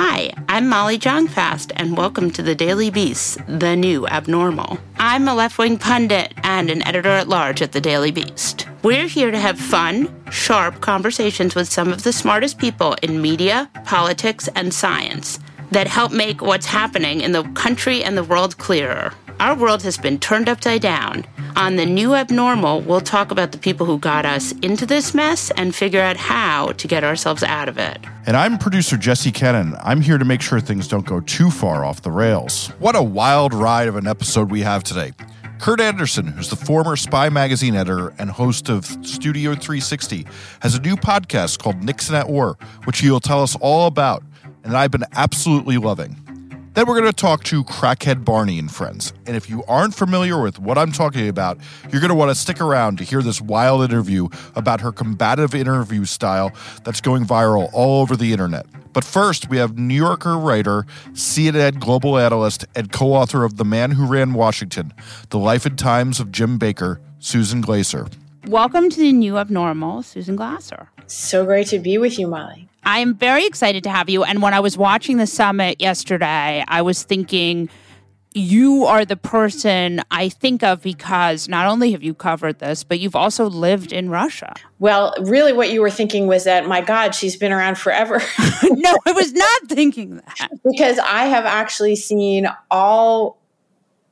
Hi, I'm Molly Jong-Fast, and welcome to the Daily Beast, the new abnormal. I'm a left wing pundit and an editor at large at the Daily Beast. We're here to have fun, sharp conversations with some of the smartest people in media, politics, and science that help make what's happening in the country and the world clearer. Our world has been turned upside down. On the new abnormal, we'll talk about the people who got us into this mess and figure out how to get ourselves out of it. And I'm producer Jesse Cannon. I'm here to make sure things don't go too far off the rails. What a wild ride of an episode we have today. Kurt Andersen, who's the former Spy magazine editor and host of Studio 360, has a new podcast called Nixon at War, which he'll tell us all about, and I've been absolutely loving. Then we're going to talk to Crackhead Barney and friends. And if you aren't familiar with what I'm talking about, you're going to want to stick around to hear this wild interview about her combative interview style that's going viral all over the internet. But first, we have New Yorker writer, CNN global analyst, and co author of The Man Who Ran Washington The Life and Times of Jim Baker, Susan Glasser. Welcome to the new abnormal, Susan Glasser. So great to be with you, Molly. I am very excited to have you. And when I was watching the summit yesterday, I was thinking, you are the person I think of because not only have you covered this, but you've also lived in Russia. Well, really, what you were thinking was that, my God, she's been around forever. no, I was not thinking that. because I have actually seen all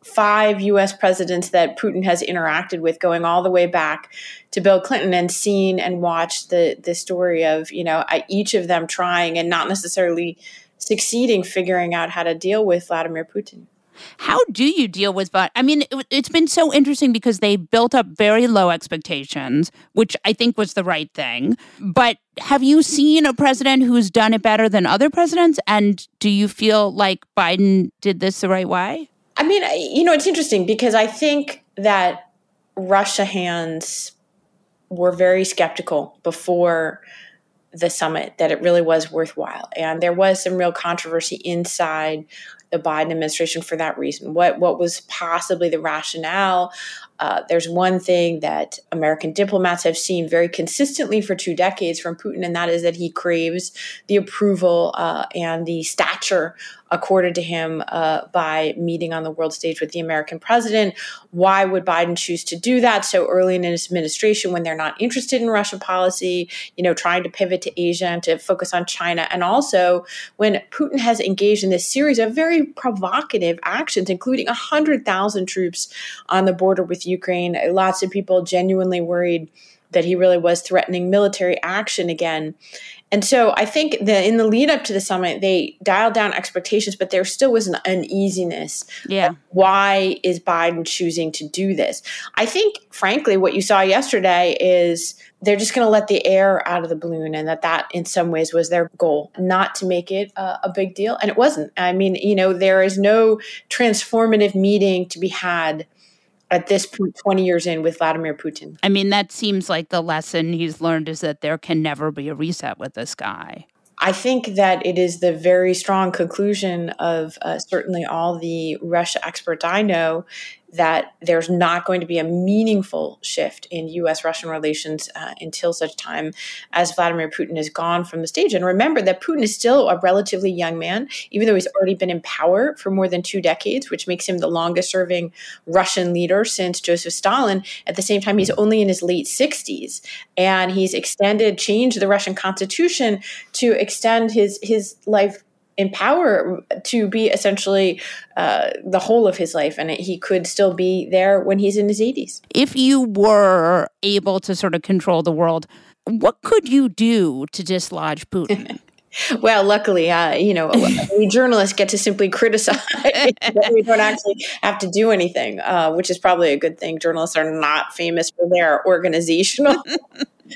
five US presidents that Putin has interacted with going all the way back to Bill Clinton and seen and watched the the story of, you know, each of them trying and not necessarily succeeding figuring out how to deal with Vladimir Putin. How do you deal with but I mean it, it's been so interesting because they built up very low expectations, which I think was the right thing. But have you seen a president who's done it better than other presidents and do you feel like Biden did this the right way? I mean, you know, it's interesting because I think that Russia hands were very skeptical before the summit that it really was worthwhile. And there was some real controversy inside the Biden administration for that reason. What what was possibly the rationale? Uh, there's one thing that American diplomats have seen very consistently for two decades from Putin, and that is that he craves the approval uh, and the stature accorded to him uh, by meeting on the world stage with the American president. Why would Biden choose to do that so early in his administration when they're not interested in Russia policy, you know, trying to pivot to Asia and to focus on China? And also when Putin has engaged in this series of very provocative actions, including 100,000 troops on the border with Ukraine, lots of people genuinely worried that he really was threatening military action again. And so I think that in the lead up to the summit, they dialed down expectations, but there still was an uneasiness. Yeah. Why is Biden choosing to do this? I think, frankly, what you saw yesterday is they're just going to let the air out of the balloon and that that in some ways was their goal not to make it uh, a big deal and it wasn't i mean you know there is no transformative meeting to be had at this point 20 years in with Vladimir Putin. I mean, that seems like the lesson he's learned is that there can never be a reset with this guy. I think that it is the very strong conclusion of uh, certainly all the Russia experts I know that there's not going to be a meaningful shift in U.S. Russian relations uh, until such time as Vladimir Putin is gone from the stage. And remember that Putin is still a relatively young man, even though he's already been in power for more than two decades, which makes him the longest serving Russian leader since Joseph Stalin. At the same time, he's only in his late 60s, and he's extended, changed the Russian constitution to extend his, his life in power to be essentially uh, the whole of his life, and he could still be there when he's in his 80s. If you were able to sort of control the world, what could you do to dislodge Putin? well, luckily, uh, you know, we journalists get to simply criticize. we don't actually have to do anything, uh, which is probably a good thing. Journalists are not famous for their organizational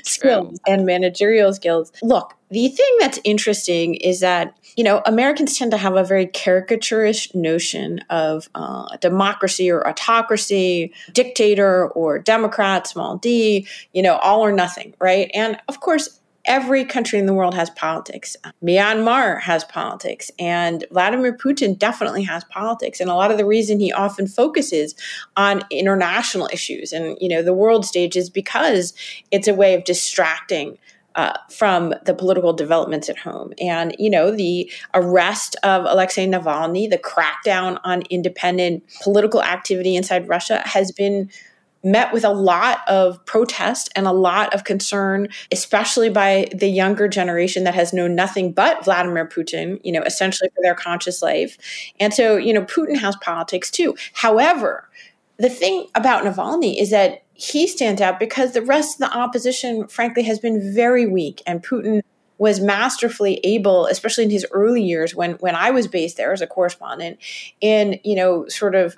skills and managerial skills. Look, the thing that's interesting is that, you know, Americans tend to have a very caricaturish notion of uh, democracy or autocracy, dictator or Democrat, small d, you know, all or nothing, right? And of course, every country in the world has politics. Myanmar has politics, and Vladimir Putin definitely has politics. And a lot of the reason he often focuses on international issues and you know the world stage is because it's a way of distracting. Uh, from the political developments at home. And, you know, the arrest of Alexei Navalny, the crackdown on independent political activity inside Russia has been met with a lot of protest and a lot of concern, especially by the younger generation that has known nothing but Vladimir Putin, you know, essentially for their conscious life. And so, you know, Putin has politics too. However, the thing about Navalny is that he stands out because the rest of the opposition, frankly, has been very weak. And Putin was masterfully able, especially in his early years when when I was based there as a correspondent, in you know sort of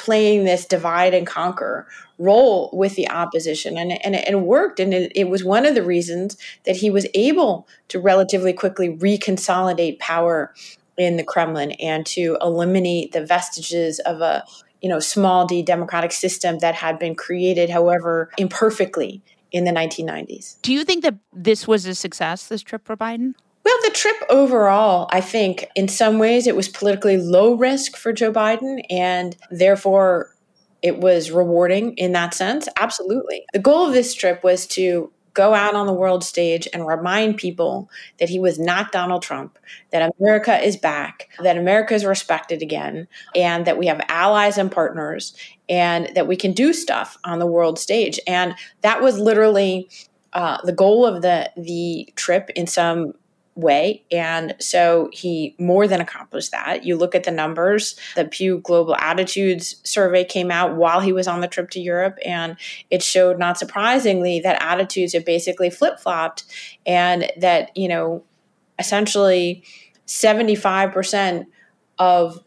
playing this divide and conquer role with the opposition. And, and, it worked. And it, it, was one of the reasons that he was able to relatively quickly reconsolidate power in the kremlin and to eliminate the vestiges of a you know small d democratic system that had been created however imperfectly in the 1990s do you think that this was a success this trip for biden well, the trip overall, I think in some ways it was politically low risk for Joe Biden and therefore it was rewarding in that sense. Absolutely. The goal of this trip was to go out on the world stage and remind people that he was not Donald Trump, that America is back, that America is respected again, and that we have allies and partners, and that we can do stuff on the world stage. And that was literally uh, the goal of the the trip in some way. And so he more than accomplished that. You look at the numbers, the Pew Global Attitudes survey came out while he was on the trip to Europe, and it showed, not surprisingly, that attitudes have basically flip flopped and that, you know, essentially 75% of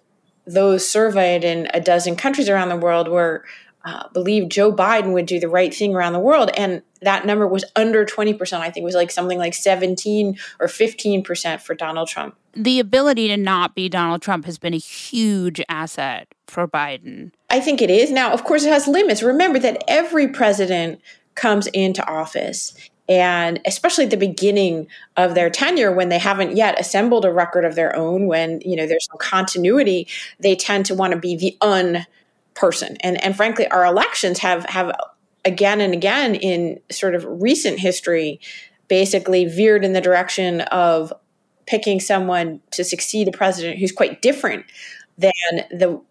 those surveyed in a dozen countries around the world were uh, believed Joe Biden would do the right thing around the world. And that number was under 20%. I think it was like something like 17 or 15% for Donald Trump. The ability to not be Donald Trump has been a huge asset for Biden. I think it is. Now, of course, it has limits. Remember that every president comes into office and especially at the beginning of their tenure when they haven't yet assembled a record of their own when you know there's no continuity they tend to want to be the un person. And and frankly, our elections have have again and again in sort of recent history basically veered in the direction of picking someone to succeed a president who's quite different than the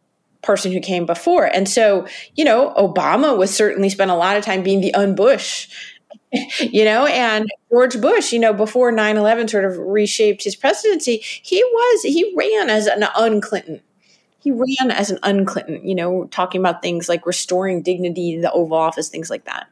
person who came before. And so, you know, Obama was certainly spent a lot of time being the unbush, you know, and George Bush, you know, before 9-11 sort of reshaped his presidency, he was, he ran as an un-Clinton he ran as an un-Clinton, you know, talking about things like restoring dignity to the Oval Office, things like that.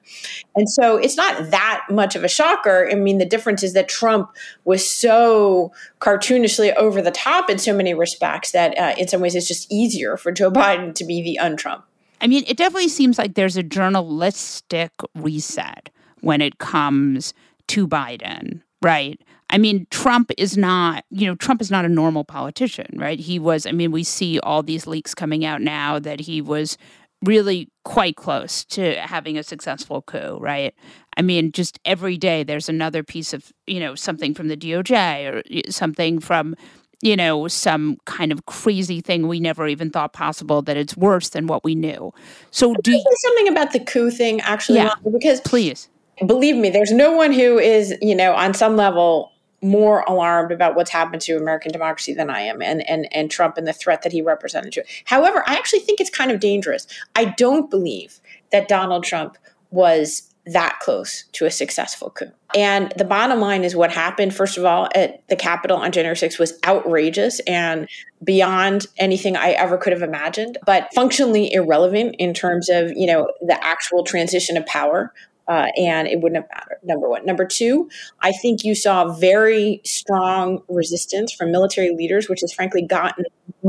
And so it's not that much of a shocker. I mean, the difference is that Trump was so cartoonishly over the top in so many respects that uh, in some ways it's just easier for Joe Biden to be the un-Trump. I mean, it definitely seems like there's a journalistic reset when it comes to Biden, right? I mean, Trump is not, you know, Trump is not a normal politician, right? He was, I mean, we see all these leaks coming out now that he was really quite close to having a successful coup, right? I mean, just every day there's another piece of, you know, something from the DOJ or something from, you know, some kind of crazy thing we never even thought possible that it's worse than what we knew. So, do you, something about the coup thing actually? Yeah, because please believe me, there's no one who is, you know, on some level more alarmed about what's happened to American democracy than I am and, and, and Trump and the threat that he represented to it. However, I actually think it's kind of dangerous. I don't believe that Donald Trump was that close to a successful coup. And the bottom line is what happened, first of all, at the Capitol on January 6th was outrageous and beyond anything I ever could have imagined, but functionally irrelevant in terms of, you know, the actual transition of power uh, and it wouldn't have mattered. Number one. Number two, I think you saw very strong resistance from military leaders, which has frankly gotten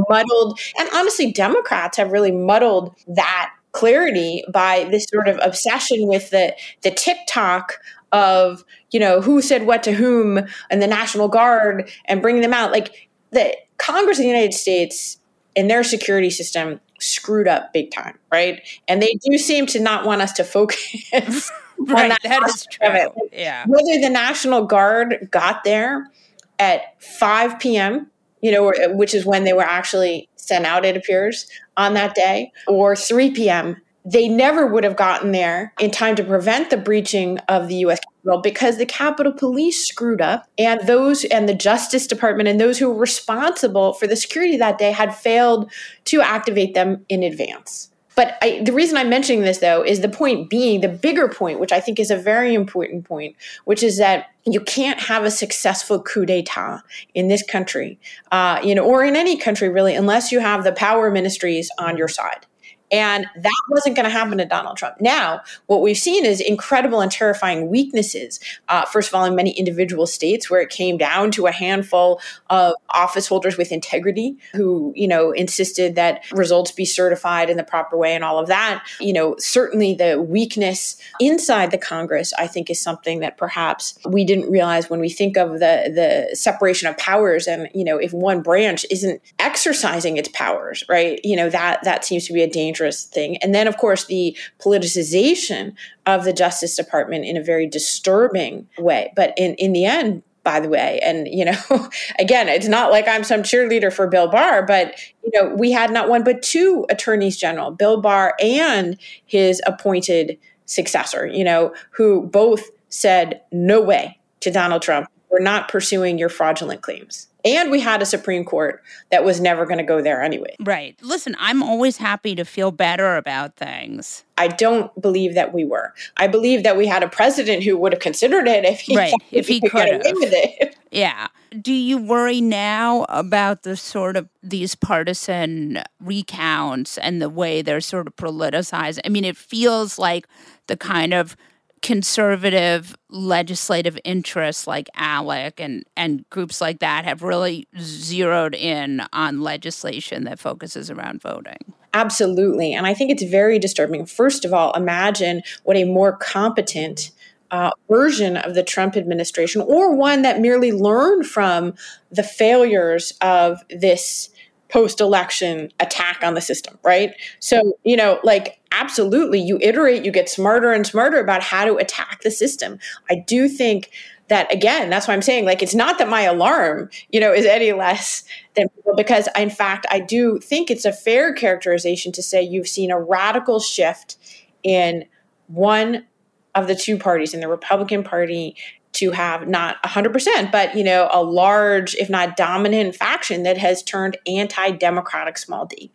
muddled. And honestly, Democrats have really muddled that clarity by this sort of obsession with the the TikTok of you know who said what to whom and the National Guard and bringing them out. Like the Congress of the United States and their security system screwed up big time, right? And they do seem to not want us to focus. right, that, that is true. Yeah. Whether the National Guard got there at 5 p.m., you know, which is when they were actually sent out, it appears, on that day, or 3 p.m., they never would have gotten there in time to prevent the breaching of the US Capitol because the Capitol Police screwed up and those and the Justice Department and those who were responsible for the security that day had failed to activate them in advance. But I, the reason I'm mentioning this, though, is the point being the bigger point, which I think is a very important point, which is that you can't have a successful coup d'état in this country, uh, you know, or in any country really, unless you have the power ministries on your side. And that wasn't going to happen to Donald Trump. Now, what we've seen is incredible and terrifying weaknesses. Uh, first of all, in many individual states where it came down to a handful of office holders with integrity who, you know, insisted that results be certified in the proper way and all of that. You know, certainly the weakness inside the Congress, I think, is something that perhaps we didn't realize when we think of the the separation of powers. And you know, if one branch isn't exercising its powers, right? You know, that that seems to be a danger dangerous thing. And then, of course, the politicization of the Justice Department in a very disturbing way. But in, in the end, by the way. And, you know, again, it's not like I'm some cheerleader for Bill Barr, but, you know, we had not one but two attorneys general, Bill Barr and his appointed successor, you know, who both said, no way to Donald Trump. We're not pursuing your fraudulent claims. And we had a Supreme Court that was never going to go there anyway. Right. Listen, I'm always happy to feel better about things. I don't believe that we were. I believe that we had a president who would have considered it if he, right. if he, he could get away with it. Yeah. Do you worry now about the sort of these partisan recounts and the way they're sort of politicized? I mean, it feels like the kind of conservative legislative interests like ALEC and, and groups like that have really zeroed in on legislation that focuses around voting. Absolutely. And I think it's very disturbing. First of all, imagine what a more competent uh, version of the Trump administration, or one that merely learned from the failures of this post election attack on the system, right? So, you know, like absolutely, you iterate, you get smarter and smarter about how to attack the system. I do think that again, that's why I'm saying like it's not that my alarm, you know, is any less than people because in fact I do think it's a fair characterization to say you've seen a radical shift in one of the two parties in the Republican Party to have not 100% but you know a large if not dominant faction that has turned anti-democratic small d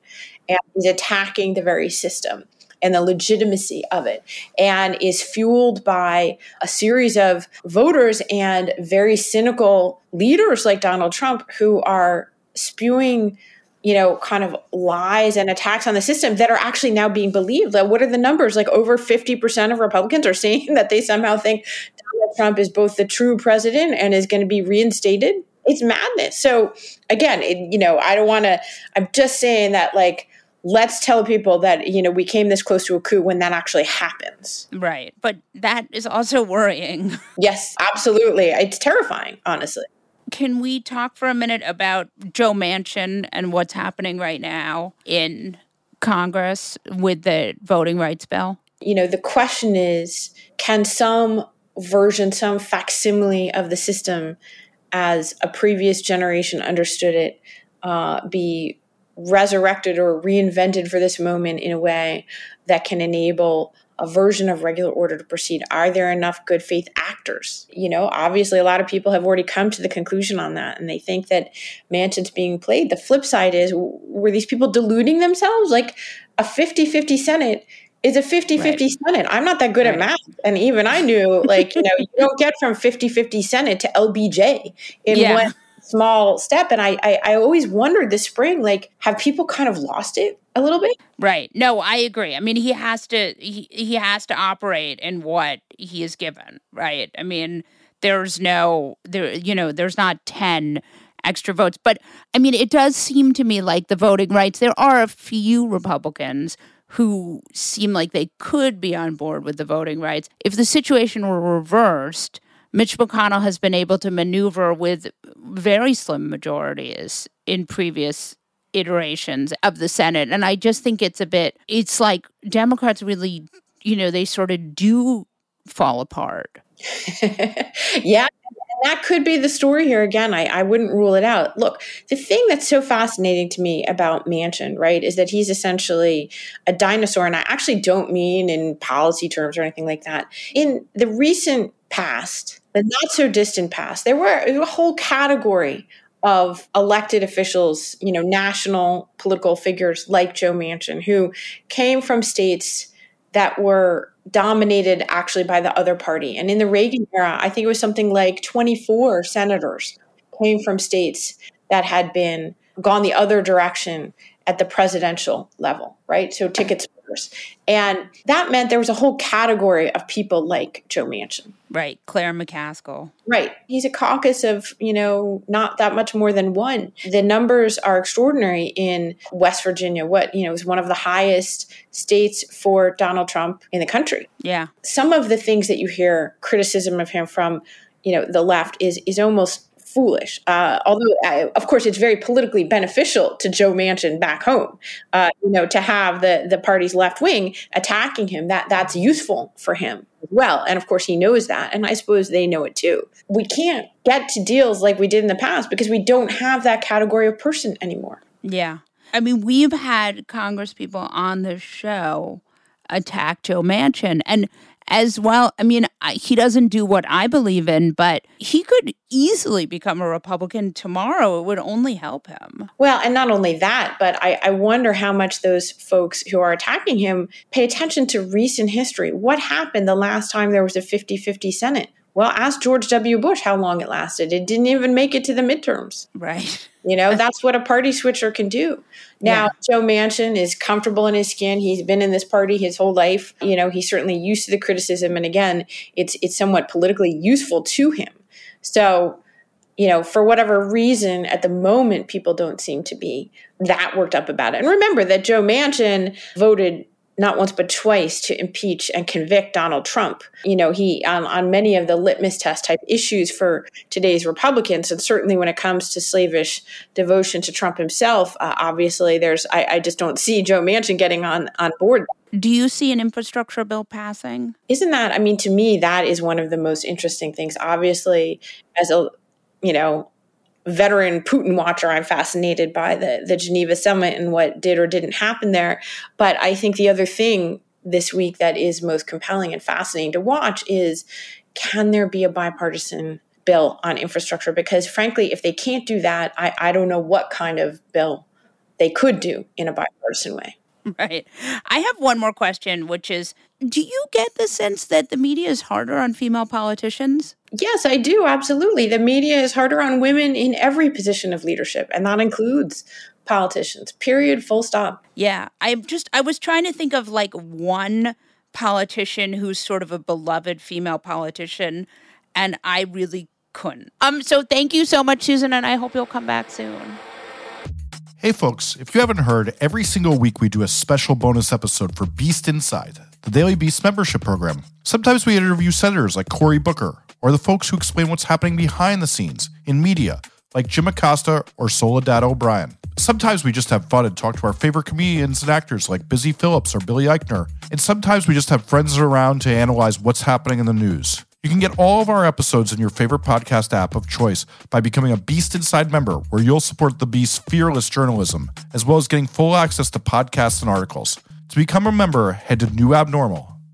and is attacking the very system and the legitimacy of it and is fueled by a series of voters and very cynical leaders like Donald Trump who are spewing you know, kind of lies and attacks on the system that are actually now being believed. Like, what are the numbers? Like, over 50% of Republicans are saying that they somehow think Donald Trump is both the true president and is going to be reinstated. It's madness. So, again, it, you know, I don't want to, I'm just saying that, like, let's tell people that you know we came this close to a coup when that actually happens right but that is also worrying yes absolutely it's terrifying honestly can we talk for a minute about Joe Manchin and what's happening right now in Congress with the voting rights bill? You know, the question is can some version, some facsimile of the system as a previous generation understood it uh, be resurrected or reinvented for this moment in a way that can enable a version of regular order to proceed? Are there enough good faith actors? You know, obviously, a lot of people have already come to the conclusion on that, and they think that Manchin's being played. The flip side is, were these people deluding themselves? Like a 50 50 Senate is a 50 50 right. Senate. I'm not that good right. at math. And even I knew, like, you know, you don't get from 50 50 Senate to LBJ in yeah. one small step. And I, I, I always wondered this spring, like, have people kind of lost it? a little bit. Right. No, I agree. I mean, he has to he, he has to operate in what he is given, right? I mean, there's no there you know, there's not 10 extra votes, but I mean, it does seem to me like the voting rights there are a few Republicans who seem like they could be on board with the voting rights. If the situation were reversed, Mitch McConnell has been able to maneuver with very slim majorities in previous iterations of the Senate. And I just think it's a bit, it's like Democrats really, you know, they sort of do fall apart. yeah. That could be the story here again. I, I wouldn't rule it out. Look, the thing that's so fascinating to me about Manchin, right, is that he's essentially a dinosaur. And I actually don't mean in policy terms or anything like that. In the recent past, the not so distant past, there were a whole category of elected officials, you know, national political figures like Joe Manchin, who came from states that were dominated actually by the other party. And in the Reagan era, I think it was something like 24 senators came from states that had been gone the other direction at the presidential level, right? So tickets and that meant there was a whole category of people like Joe Manchin. Right. Claire McCaskill. Right. He's a caucus of, you know, not that much more than one. The numbers are extraordinary in West Virginia. What, you know, is one of the highest states for Donald Trump in the country. Yeah. Some of the things that you hear criticism of him from, you know, the left is is almost foolish. Uh, although, uh, of course, it's very politically beneficial to Joe Manchin back home. Uh, you know, to have the the party's left wing attacking him that that's useful for him as well. And of course, he knows that, and I suppose they know it too. We can't get to deals like we did in the past because we don't have that category of person anymore. Yeah, I mean, we've had Congress people on the show attack Joe Manchin, and as well. I mean, he doesn't do what I believe in, but he could easily become a Republican tomorrow. It would only help him. Well, and not only that, but I, I wonder how much those folks who are attacking him pay attention to recent history. What happened the last time there was a 50 50 Senate? Well, ask George W. Bush how long it lasted. It didn't even make it to the midterms. Right. You know, that's what a party switcher can do. Now, yeah. Joe Manchin is comfortable in his skin. He's been in this party his whole life. You know, he's certainly used to the criticism. And again, it's it's somewhat politically useful to him. So, you know, for whatever reason, at the moment, people don't seem to be that worked up about it. And remember that Joe Manchin voted not once but twice to impeach and convict Donald Trump. You know, he on, on many of the litmus test type issues for today's Republicans, and certainly when it comes to slavish devotion to Trump himself, uh, obviously there's I, I just don't see Joe Manchin getting on on board. Do you see an infrastructure bill passing? Isn't that? I mean, to me, that is one of the most interesting things. Obviously, as a you know veteran Putin watcher, I'm fascinated by the, the Geneva summit and what did or didn't happen there. But I think the other thing this week that is most compelling and fascinating to watch is can there be a bipartisan bill on infrastructure? Because frankly, if they can't do that, I, I don't know what kind of bill they could do in a bipartisan way. Right. I have one more question, which is Do you get the sense that the media is harder on female politicians? Yes, I do. Absolutely. The media is harder on women in every position of leadership, and that includes politicians, period, full stop. Yeah. I'm just, I was trying to think of like one politician who's sort of a beloved female politician, and I really couldn't. Um, so thank you so much, Susan, and I hope you'll come back soon. Hey, folks, if you haven't heard, every single week we do a special bonus episode for Beast Inside, the Daily Beast membership program. Sometimes we interview senators like Cory Booker, or the folks who explain what's happening behind the scenes in media, like Jim Acosta or Soledad O'Brien. Sometimes we just have fun and talk to our favorite comedians and actors like Busy Phillips or Billy Eichner. And sometimes we just have friends around to analyze what's happening in the news. You can get all of our episodes in your favorite podcast app of choice by becoming a Beast Inside member, where you'll support the Beast's fearless journalism, as well as getting full access to podcasts and articles. To become a member, head to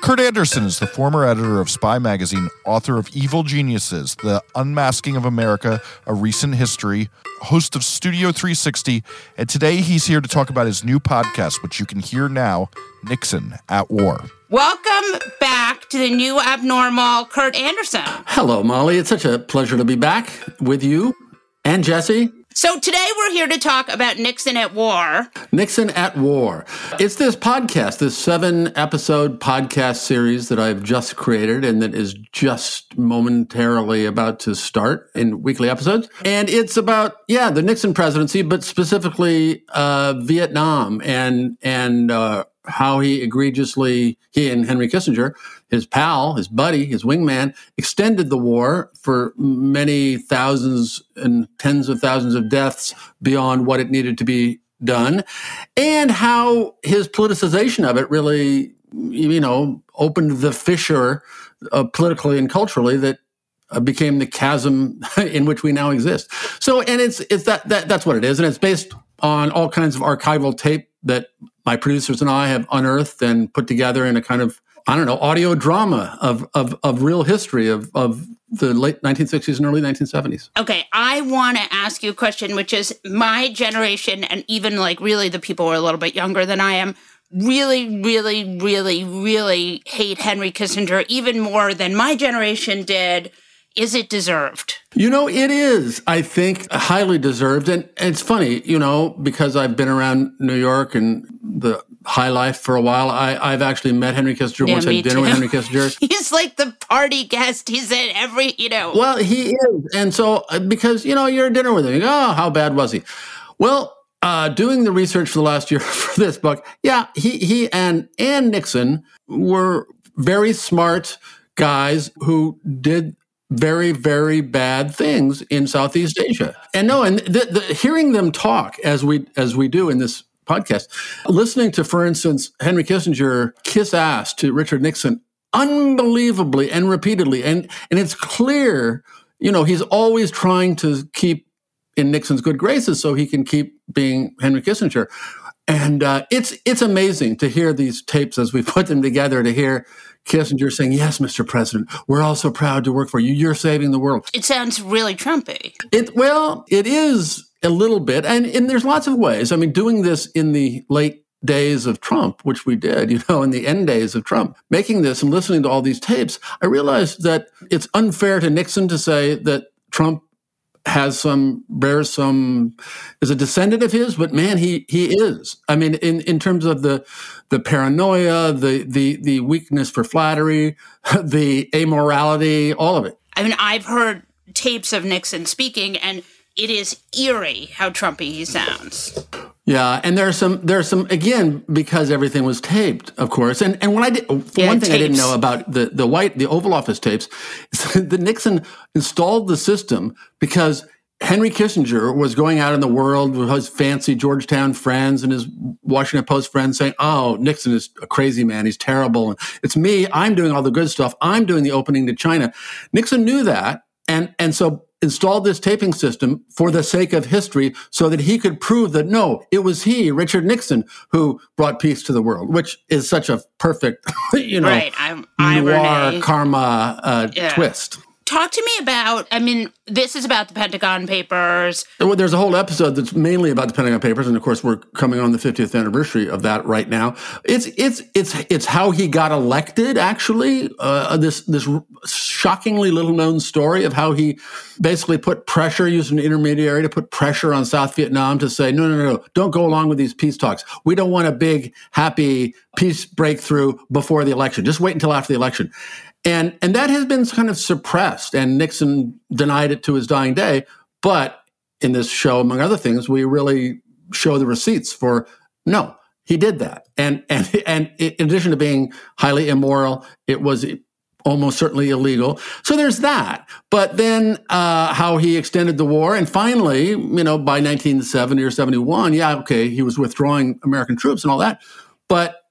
Kurt Andersen is the former editor of Spy Magazine, author of Evil Geniuses, The Unmasking of America, A Recent History, host of Studio 360, and today he's here to talk about his new podcast, which you can hear now Nixon at War. Welcome back to the new abnormal Kurt Andersen. Hello, Molly. It's such a pleasure to be back with you and Jesse. So today we're here to talk about Nixon at War. Nixon at War. It's this podcast, this seven episode podcast series that I've just created and that is just momentarily about to start in weekly episodes. And it's about, yeah, the Nixon presidency, but specifically uh, Vietnam and, and, uh, how he egregiously, he and Henry Kissinger, his pal, his buddy, his wingman, extended the war for many thousands and tens of thousands of deaths beyond what it needed to be done, and how his politicization of it really, you know, opened the fissure uh, politically and culturally that uh, became the chasm in which we now exist. So, and it's it's that, that that's what it is, and it's based on all kinds of archival tape that my producers and I have unearthed and put together in a kind of I don't know audio drama of of, of real history of of the late 1960s and early 1970s. Okay, I want to ask you a question, which is my generation, and even like really the people who are a little bit younger than I am, really, really, really, really hate Henry Kissinger even more than my generation did is it deserved? You know, it is, I think, highly deserved. And, it's funny, you know, because I've been around New York and the high life for a while. I, have actually met Henry Kissinger yeah, once. Had dinner too. with Henry Kissinger. He's like the party guest. He's at every, you know. Well, he is. And so, uh, because, you know, you're at dinner with him, you go, oh, how bad was he? Well, uh, doing the research for the last year for this book, yeah, he, he and and Nixon were very smart guys who did very, very bad things in Southeast Asia. And no, and the, the, hearing them talk as we as we do in this podcast, listening to, for instance, Henry Kissinger kiss ass to Richard Nixon unbelievably and repeatedly, and and it's clear, you know, he's always trying to keep in Nixon's good graces so he can keep being Henry Kissinger. And uh, it's it's amazing to hear these tapes as we put them together to hear Kissinger saying, "Yes, Mr. President, we're all so proud to work for you. You're saving the world." It sounds really Trumpy. It well, it is a little bit, and and there's lots of ways. I mean, doing this in the late days of Trump, which we did, you know, in the end days of Trump, making this and listening to all these tapes, I realized that it's unfair to Nixon to say that Trump has some bears some is a descendant of his but man he he is i mean in in terms of the the paranoia the the the weakness for flattery the amorality all of it I mean, I've heard tapes of Nixon speaking, and it is eerie how Trumpy he sounds. Yeah and there are some There are some again because everything was taped of course and and when i did Yeah, one thing i didn't know about the the white the oval office tapes is that nixon installed the system because Henry Kissinger was going out in the world with his fancy Georgetown friends and his Washington Post friends saying, Oh, Nixon is a crazy man. He's terrible. And it's me. I'm doing all the good stuff. I'm doing the opening to China. Nixon knew that. And, and so installed this taping system for the sake of history so that he could prove that no, it was he, Richard Nixon, who brought peace to the world, which is such a perfect, you know, Right, I'm noir irony. karma uh, Yeah. twist. Talk to me about, I mean, this is about the Pentagon Papers. Well, there's a whole episode that's mainly about the Pentagon Papers, and of course, we're coming on the 50th anniversary of that right now. It's it's it's it's how he got elected. Actually, uh, this this shockingly little known story of how he basically put pressure, used an intermediary to put pressure on South Vietnam to say, no, no, no, no, don't go along with these peace talks. We don't want a big, happy peace breakthrough before the election. Just wait until after the election. And and that has been kind of suppressed, and Nixon denied it to his dying day. But in this show, among other things, we really show the receipts for no, he did that. And and and in addition to being highly immoral, it was almost certainly illegal. So there's that. But then uh, how he extended the war, and finally, you know, by 1970 or 71, yeah, okay, he was withdrawing American troops and all that, but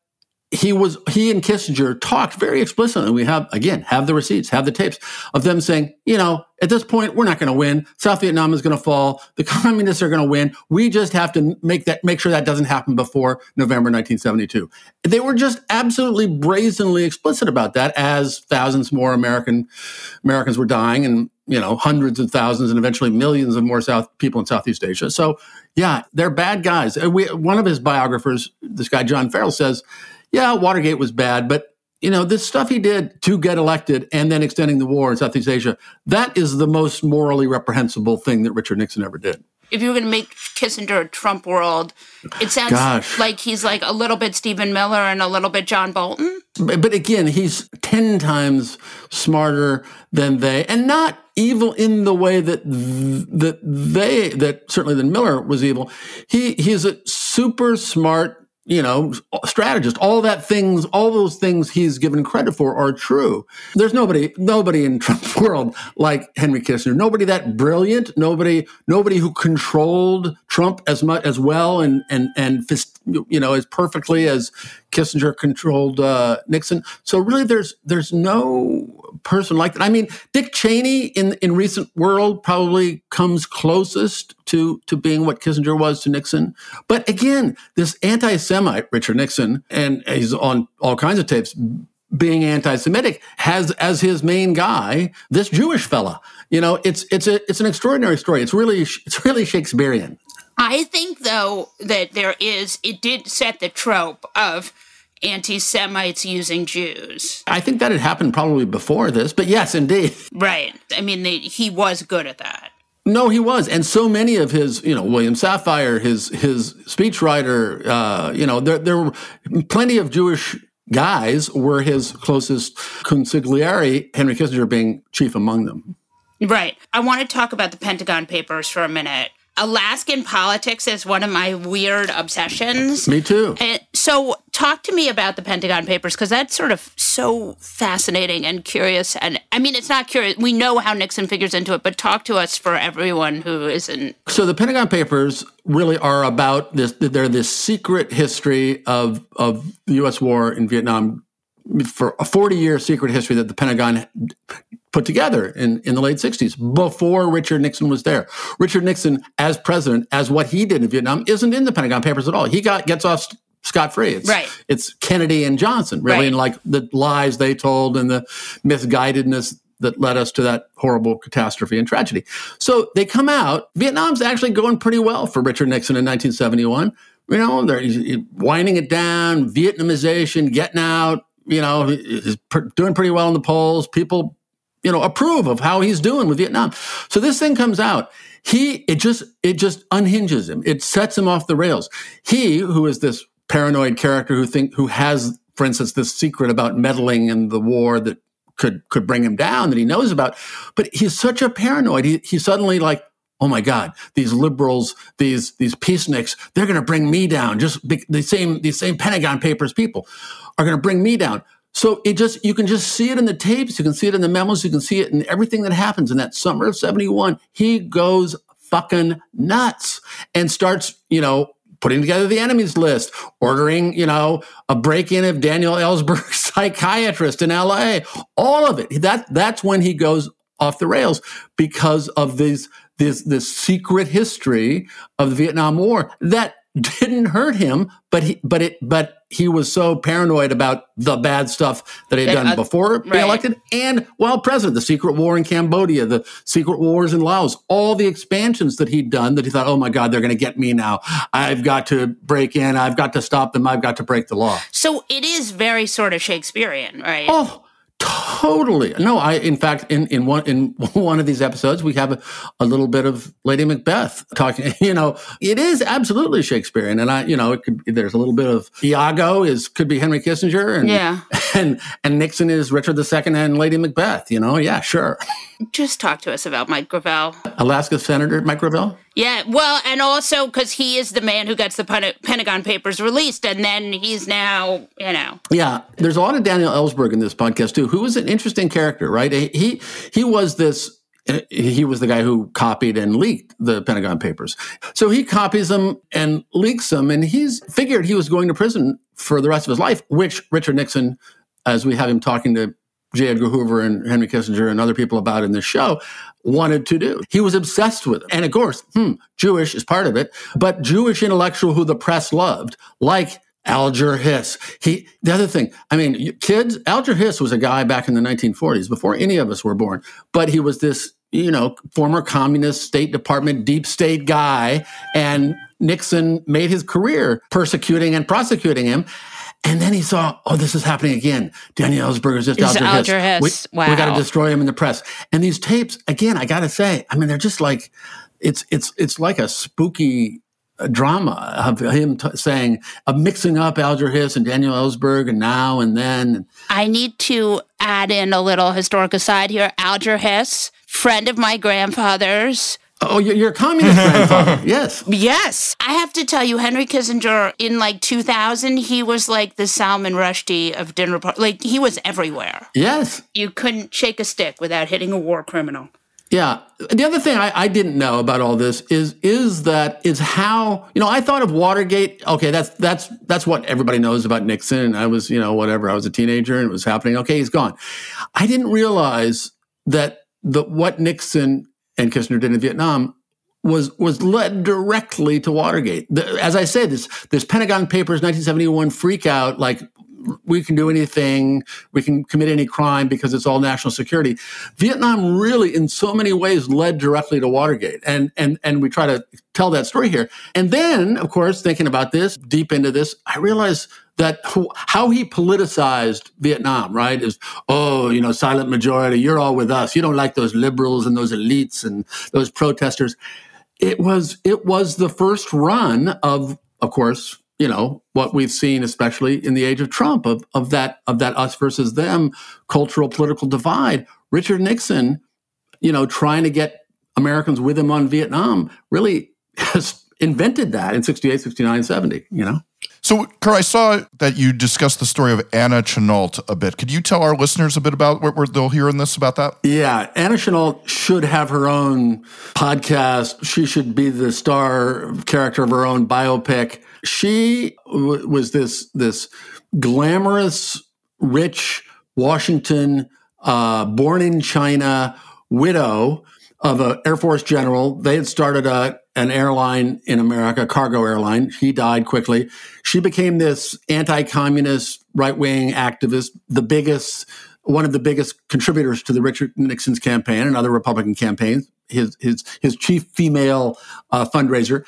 he was he and Kissinger talked very explicitly. We have again have the receipts, have the tapes of them saying, you know, at this point we're not going to win. South Vietnam is going to fall. The communists are going to win. We just have to make that make sure that doesn't happen before November 1972. They were just absolutely brazenly explicit about that as thousands more American Americans were dying and you know hundreds of thousands and eventually millions of more South people in Southeast Asia. So yeah, they're bad guys. We, one of his biographers, this guy John Farrell, says yeah, Watergate was bad, but you know, this stuff he did to get elected and then extending the war in Southeast Asia, that is the most morally reprehensible thing that Richard Nixon ever did. If you were going to make Kissinger a Trump world, it sounds Gosh. like he's like a little bit Stephen Miller and a little bit John Bolton. But, but again, he's 10 times smarter than they and not evil in the way that th- that they that certainly than Miller was evil. He he's a super smart you know, strategist, all that things, all those things he's given credit for are true. There's nobody, nobody in Trump's world like Henry Kissinger. Nobody that brilliant. Nobody, nobody who controlled Trump as much as well and and and you know as perfectly as Kissinger controlled uh, Nixon. So really, there's there's no person like that. I mean, Dick Cheney in in recent world probably comes closest to to being what Kissinger was to Nixon. But again, this anti-Semite Richard Nixon, and he's on all kinds of tapes being anti-Semitic, has as his main guy this Jewish fella. You know, it's it's a it's an extraordinary story. It's really it's really Shakespearean. I think, though, that there is, it did set the trope of anti Semites using Jews. I think that had happened probably before this, but yes, indeed. Right. I mean, they, he was good at that. No, he was, and so many of his, you know, William Safire, his his speechwriter, uh, you know, there there were plenty of Jewish guys were his closest consigliere, Henry Kissinger being chief among them. Right. I want to talk about the Pentagon Papers for a minute. Alaskan politics is one of my weird obsessions. Me too. And so, talk to me about the Pentagon Papers because that's sort of so fascinating and curious. And I mean, it's not curious. We know how Nixon figures into it, but talk to us for everyone who isn't. So the Pentagon Papers really are about this. They're this secret history of of the U.S. war in Vietnam for a 40 year secret history that the Pentagon put together in, in the late 60s before Richard Nixon was there. Richard Nixon, as president, as what he did in Vietnam, isn't in the Pentagon Papers at all. He got gets off scot free. It's, Right. It's Kennedy and Johnson, really, Right. and like the lies they told and the misguidedness that led us to that horrible catastrophe and tragedy. So they come out. Vietnam's actually going pretty well for Richard Nixon in 1971. You know, they're winding it down, Vietnamization, getting out. You know, doing pretty well in the polls. People, you know, approve of how he's doing with Vietnam. So this thing comes out. He, it just, it just unhinges him. It sets him off the rails. He, who is this paranoid character who think, who has, for instance, this secret about meddling in the war that could, could bring him down that he knows about. But he's such a paranoid. He, he suddenly like, oh my God, these liberals, these these peaceniks, they're going to bring me down. Just be, the same these same Pentagon Papers people are going to bring me down. So it just you can just see it in the tapes, you can see it in the memos, you can see it in everything that happens in that summer of 71. He goes fucking nuts and starts, you know, putting together the enemies list, ordering, you know, a break-in of Daniel Ellsberg's psychiatrist in LA. All of it. That that's when he goes off the rails because of this this secret history of the Vietnam War that didn't hurt him, but he but it but he was so paranoid about the bad stuff that he had done uh, before being right. elected and while president, the secret war in Cambodia, the secret wars in Laos, all the expansions that he'd done that he thought, oh my God, they're going to get me now. I've got to break in. I've got to stop them. I've got to break the law. So it is very sort of Shakespearean, right? Oh, Totally. No, I in fact in in one in one of these episodes we have a, a, little bit of Lady Macbeth talking, you know, it is absolutely Shakespearean and I, you know, it could there's a little bit of Iago is could be Henry Kissinger and yeah. and and Nixon is Richard II and Lady Macbeth, you know. Yeah, sure. Just talk to us about Mike Gravel. Alaska Senator Mike Gravel? Yeah, well, and also because he is the man who gets the Pentagon Papers released, and then he's now, you know. Yeah, there's a lot of Daniel Ellsberg in this podcast too, who was an interesting character, right? He he was this eh, he was the guy who copied and leaked the Pentagon Papers. So he copies them and leaks them, and he's figured he was going to prison for the rest of his life, which Richard Nixon, as we have him talking to J. Edgar Hoover and Henry Kissinger and other people about in this show wanted to do. He was obsessed with it. And of course, hmm, Jewish is part of it, but Jewish intellectual who the press loved, like Alger Hiss. He, the other thing, I mean, kids, Alger Hiss was a guy back in the 1940s before any of us were born, but he was this, you know, former communist State Department deep state guy. And Nixon made his career persecuting and prosecuting him. And then he saw, oh, this is happening again. Daniel Ellsberg is just Alger, Alger Hiss. Hiss. We, wow. we got to destroy him in the press. And these tapes, again, I got to say, I mean, they're just like, it's it's it's like a spooky uh, drama of him t- saying, of mixing up Alger Hiss and Daniel Ellsberg and now and then. I need to add in a little historic aside here. Alger Hiss, friend of my grandfather's Oh, you're a communist grandfather. Yes. Yes. I have to tell you, Henry Kissinger in like 2000, he was like the Salman Rushdie of dinner party. Like he was everywhere. Yes. You couldn't shake a stick without hitting a war criminal. Yeah. The other thing I, I, didn't know about all this is is that is how you know I thought of Watergate. Okay, that's that's that's what everybody knows about Nixon. And I was you know whatever. I was a teenager and it was happening. Okay, he's gone. I didn't realize that the what Nixon and Kissinger did in Vietnam was was led directly to Watergate. The, as I said, this this Pentagon Papers 1971 freak out, like we can do anything, we can commit any crime because it's all national security. Vietnam really, in so many ways, led directly to Watergate, and and and we try to tell that story here. And then, of course, thinking about this deep into this, I realized that how he politicized Vietnam, right? Is oh, you know, silent majority. You're all with us. You don't like those liberals and those elites and those protesters. It was it was the first run of, of course, you know what we've seen, especially in the age of Trump, of of that of that us versus them cultural political divide. Richard Nixon, you know, trying to get Americans with him on Vietnam, really has invented that in 68, 69, 70, you know? So, Kerr, I saw that you discussed the story of Anna Chennault a bit. Could you tell our listeners a bit about what they'll hear in this about that? Yeah, Anna Chennault should have her own podcast. She should be the star character of her own biopic. She w- was this this glamorous, rich Washington, uh, born in China widow of an Air Force general. They had started a, an airline in America, cargo airline. He died quickly. She became this anti communist, right wing activist, the biggest, one of the biggest contributors to the Richard Nixon's campaign and other Republican campaigns, his, his, his chief female uh, fundraiser.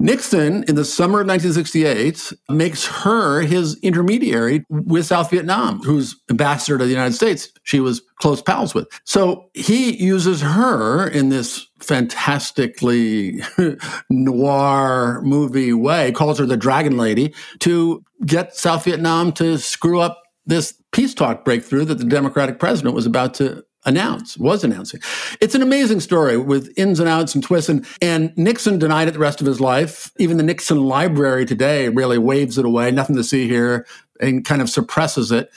Nixon, in the summer of 1968, makes her his intermediary with South Vietnam, who's ambassador to the United States. She was close pals with. So he uses her in this fantastically noir movie way, calls her the Dragon Lady, to get South Vietnam to screw up this peace talk breakthrough that the Democratic president was about to announce, was announcing. It's an amazing story with ins and outs and twists. And, and Nixon denied it the rest of his life. Even the Nixon Library today really waves it away. Nothing to see here and kind of suppresses it.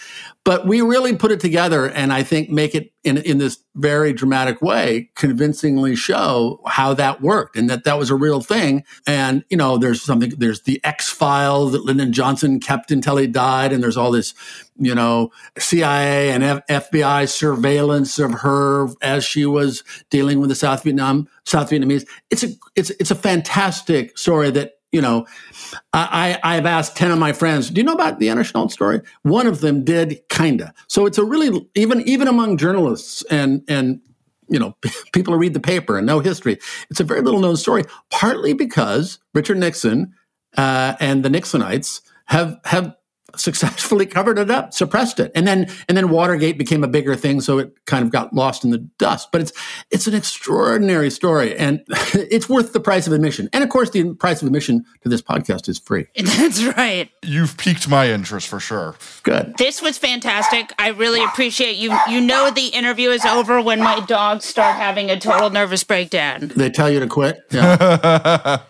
But we really put it together and I think make it in, in this very dramatic way, convincingly show how that worked and that that was a real thing. And, you know, there's something, there's the X file that Lyndon Johnson kept until he died. And there's all this, you know, CIA and F- FBI surveillance of her as she was dealing with the South Vietnam, South Vietnamese. It's a, it's, it's a fantastic story that you know, I, I've asked 10 of my friends, do you know about the Anna Chennault's story? One of them did kinda. So it's a really, even, even among journalists and, and, you know, people who read the paper and know history, it's a very little known story, partly because Richard Nixon uh, and the Nixonites have, have successfully covered it up, suppressed it. And then and then Watergate became a bigger thing, so it kind of got lost in the dust. But it's it's an extraordinary story and it's worth the price of admission. And of course the price of admission to this podcast is free. That's right. You've piqued my interest for sure. Good. This was fantastic. I really appreciate you. You know the interview is over when my dogs start having a total nervous breakdown. They tell you to quit. Yeah.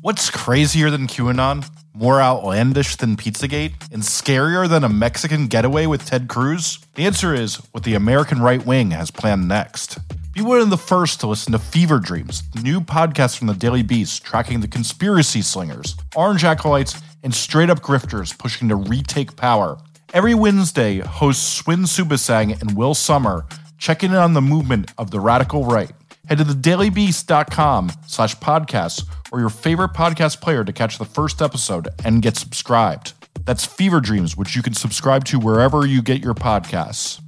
What's crazier than QAnon? More outlandish than Pizzagate? And scarier than a Mexican getaway with Ted Cruz? The answer is what the American right wing has planned next. Be one of the first to listen to Fever Dreams, the new podcast from the Daily Beast tracking the conspiracy slingers, orange acolytes, and straight up grifters pushing to retake power. Every Wednesday, hosts Swin Suebsaeng and Will Sommer check in on the movement of the radical right. Head to thedailybeast.com slash podcasts or your favorite podcast player to catch the first episode and get subscribed. That's Fever Dreams, which you can subscribe to wherever you get your podcasts.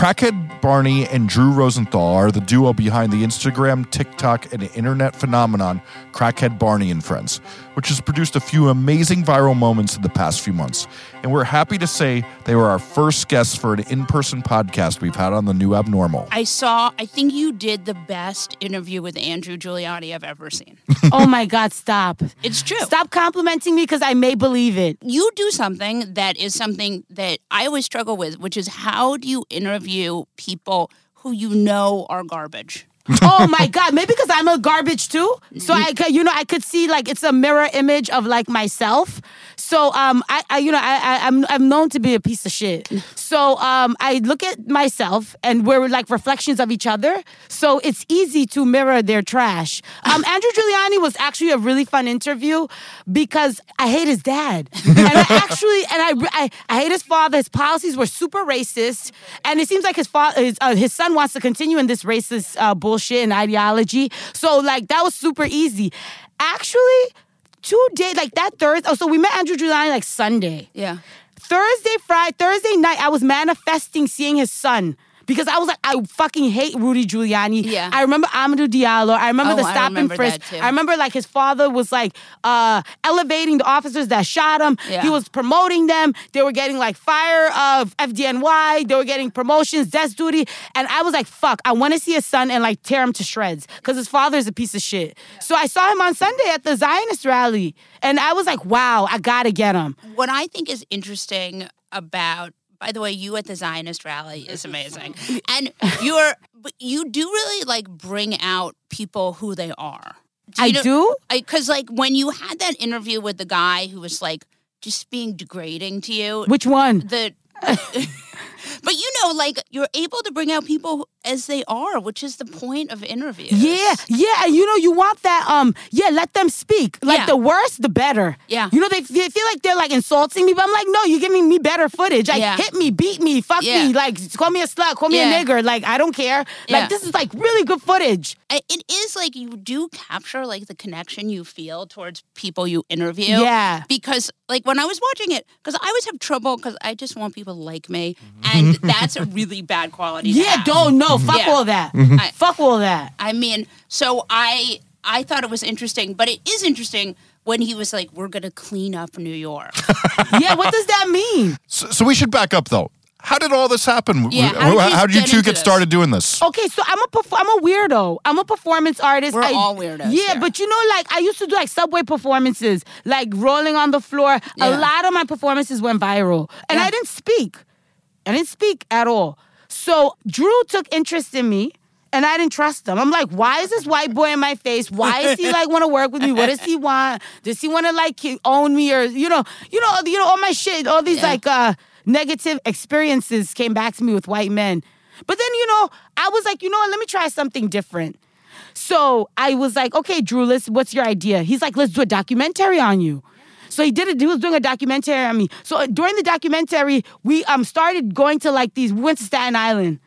Crackhead Barney and Drew Rosenthal are the duo behind the Instagram, TikTok, and internet phenomenon Crackhead Barney and Friends, which has produced a few amazing viral moments in the past few months. And we're happy to say they were our first guests for an in person podcast we've had on the new Abnormal. I saw, I think you did the best interview with Andrew Giuliani I've ever seen. oh my God, stop. It's true. Stop complimenting me because I may believe it. You do something that is something that I always struggle with, which is how do you interview people who you know are garbage? Oh my god maybe because i'm a garbage too. So i could you know i could see like it's a mirror image of like myself. So um i, I you know I, I i'm i'm known to be a piece of shit. So um i look at myself and we're like reflections of each other. So it's easy to mirror their trash. Um andrew giuliani was actually a really fun interview because i hate his dad. And i actually and I, I i hate his father. His policies were super racist. And it seems like his father his, uh, his son wants to continue in this racist uh, bullshit and ideology. So like that was super easy. Actually, two days like that Thursday. Oh, so we met Andrew Giuliani like Sunday. Yeah. Thursday, Friday, Thursday night, I was manifesting seeing his son because I was like, I fucking hate Rudy Giuliani. Yeah. I remember Amadou Diallo. I remember Oh, the stop and frisk. I remember like his father was like uh, elevating the officers that shot him. Yeah. He was promoting them. They were getting like fire of FDNY. They were getting promotions, desk duty. And I was like, fuck, I want to see his son and like tear him to shreds because his father is a piece of shit. So I saw him on Sunday at the Zionist rally. And I was like, wow, I gotta get him. What I think is interesting about by the way, you at the Zionist rally is amazing. And you're but you do really like bring out people who they are. I know- do? Because like when you had that interview with the guy who was like just being degrading to you. Which one? The But you know, like you're able to bring out people as they are, which is the point of interviews. Yeah, yeah, and you know you want that. Um, yeah, let them speak. Like Yeah. the worse, the better. Yeah. you know they, they feel like they're like insulting me, but I'm like, no, you're giving me better footage. Like Yeah. hit me, beat me, fuck Yeah. me, like call me a slut, call me Yeah. a nigger. Like I don't care. Yeah. Like this is like really good footage. It is like you do capture like the connection you feel towards people you interview. Yeah. Because like when I was watching it, because I always have trouble because I just want people to like me, and that's a really bad quality. to Yeah, have. don't no, No, oh, fuck Yeah. all that. Mm-hmm. I- fuck all that. I mean, so I I thought it was interesting, but it is interesting when he was like, "We're gonna clean up New York." yeah, what does that mean? So, so we should back up though. How did all this happen? Yeah, how did you how did you get two get this? started doing this? Okay, so I'm a perf- I'm a weirdo. I'm a performance artist. We're I- all weirdos Yeah, here. but you know, like I used to do like subway performances, like rolling on the floor. A lot of my performances went viral, and Yeah. I didn't speak. I didn't speak at all. So Drew took interest in me. And I didn't trust him. I'm like, why is this white boy in my face? Why does he like want to work with me? What does he want? Does he want to like own me or you know, you know, you know, all my shit, all these Yeah. like uh negative experiences came back to me with white men. But then, you know, I was like, you know what, let me try something different. So I was like, okay, Drew, let's, what's your idea? He's like, let's do a documentary on you. So he did it. He was doing a documentary on me. So uh, during the documentary, we um started going to like these. We went to Staten Island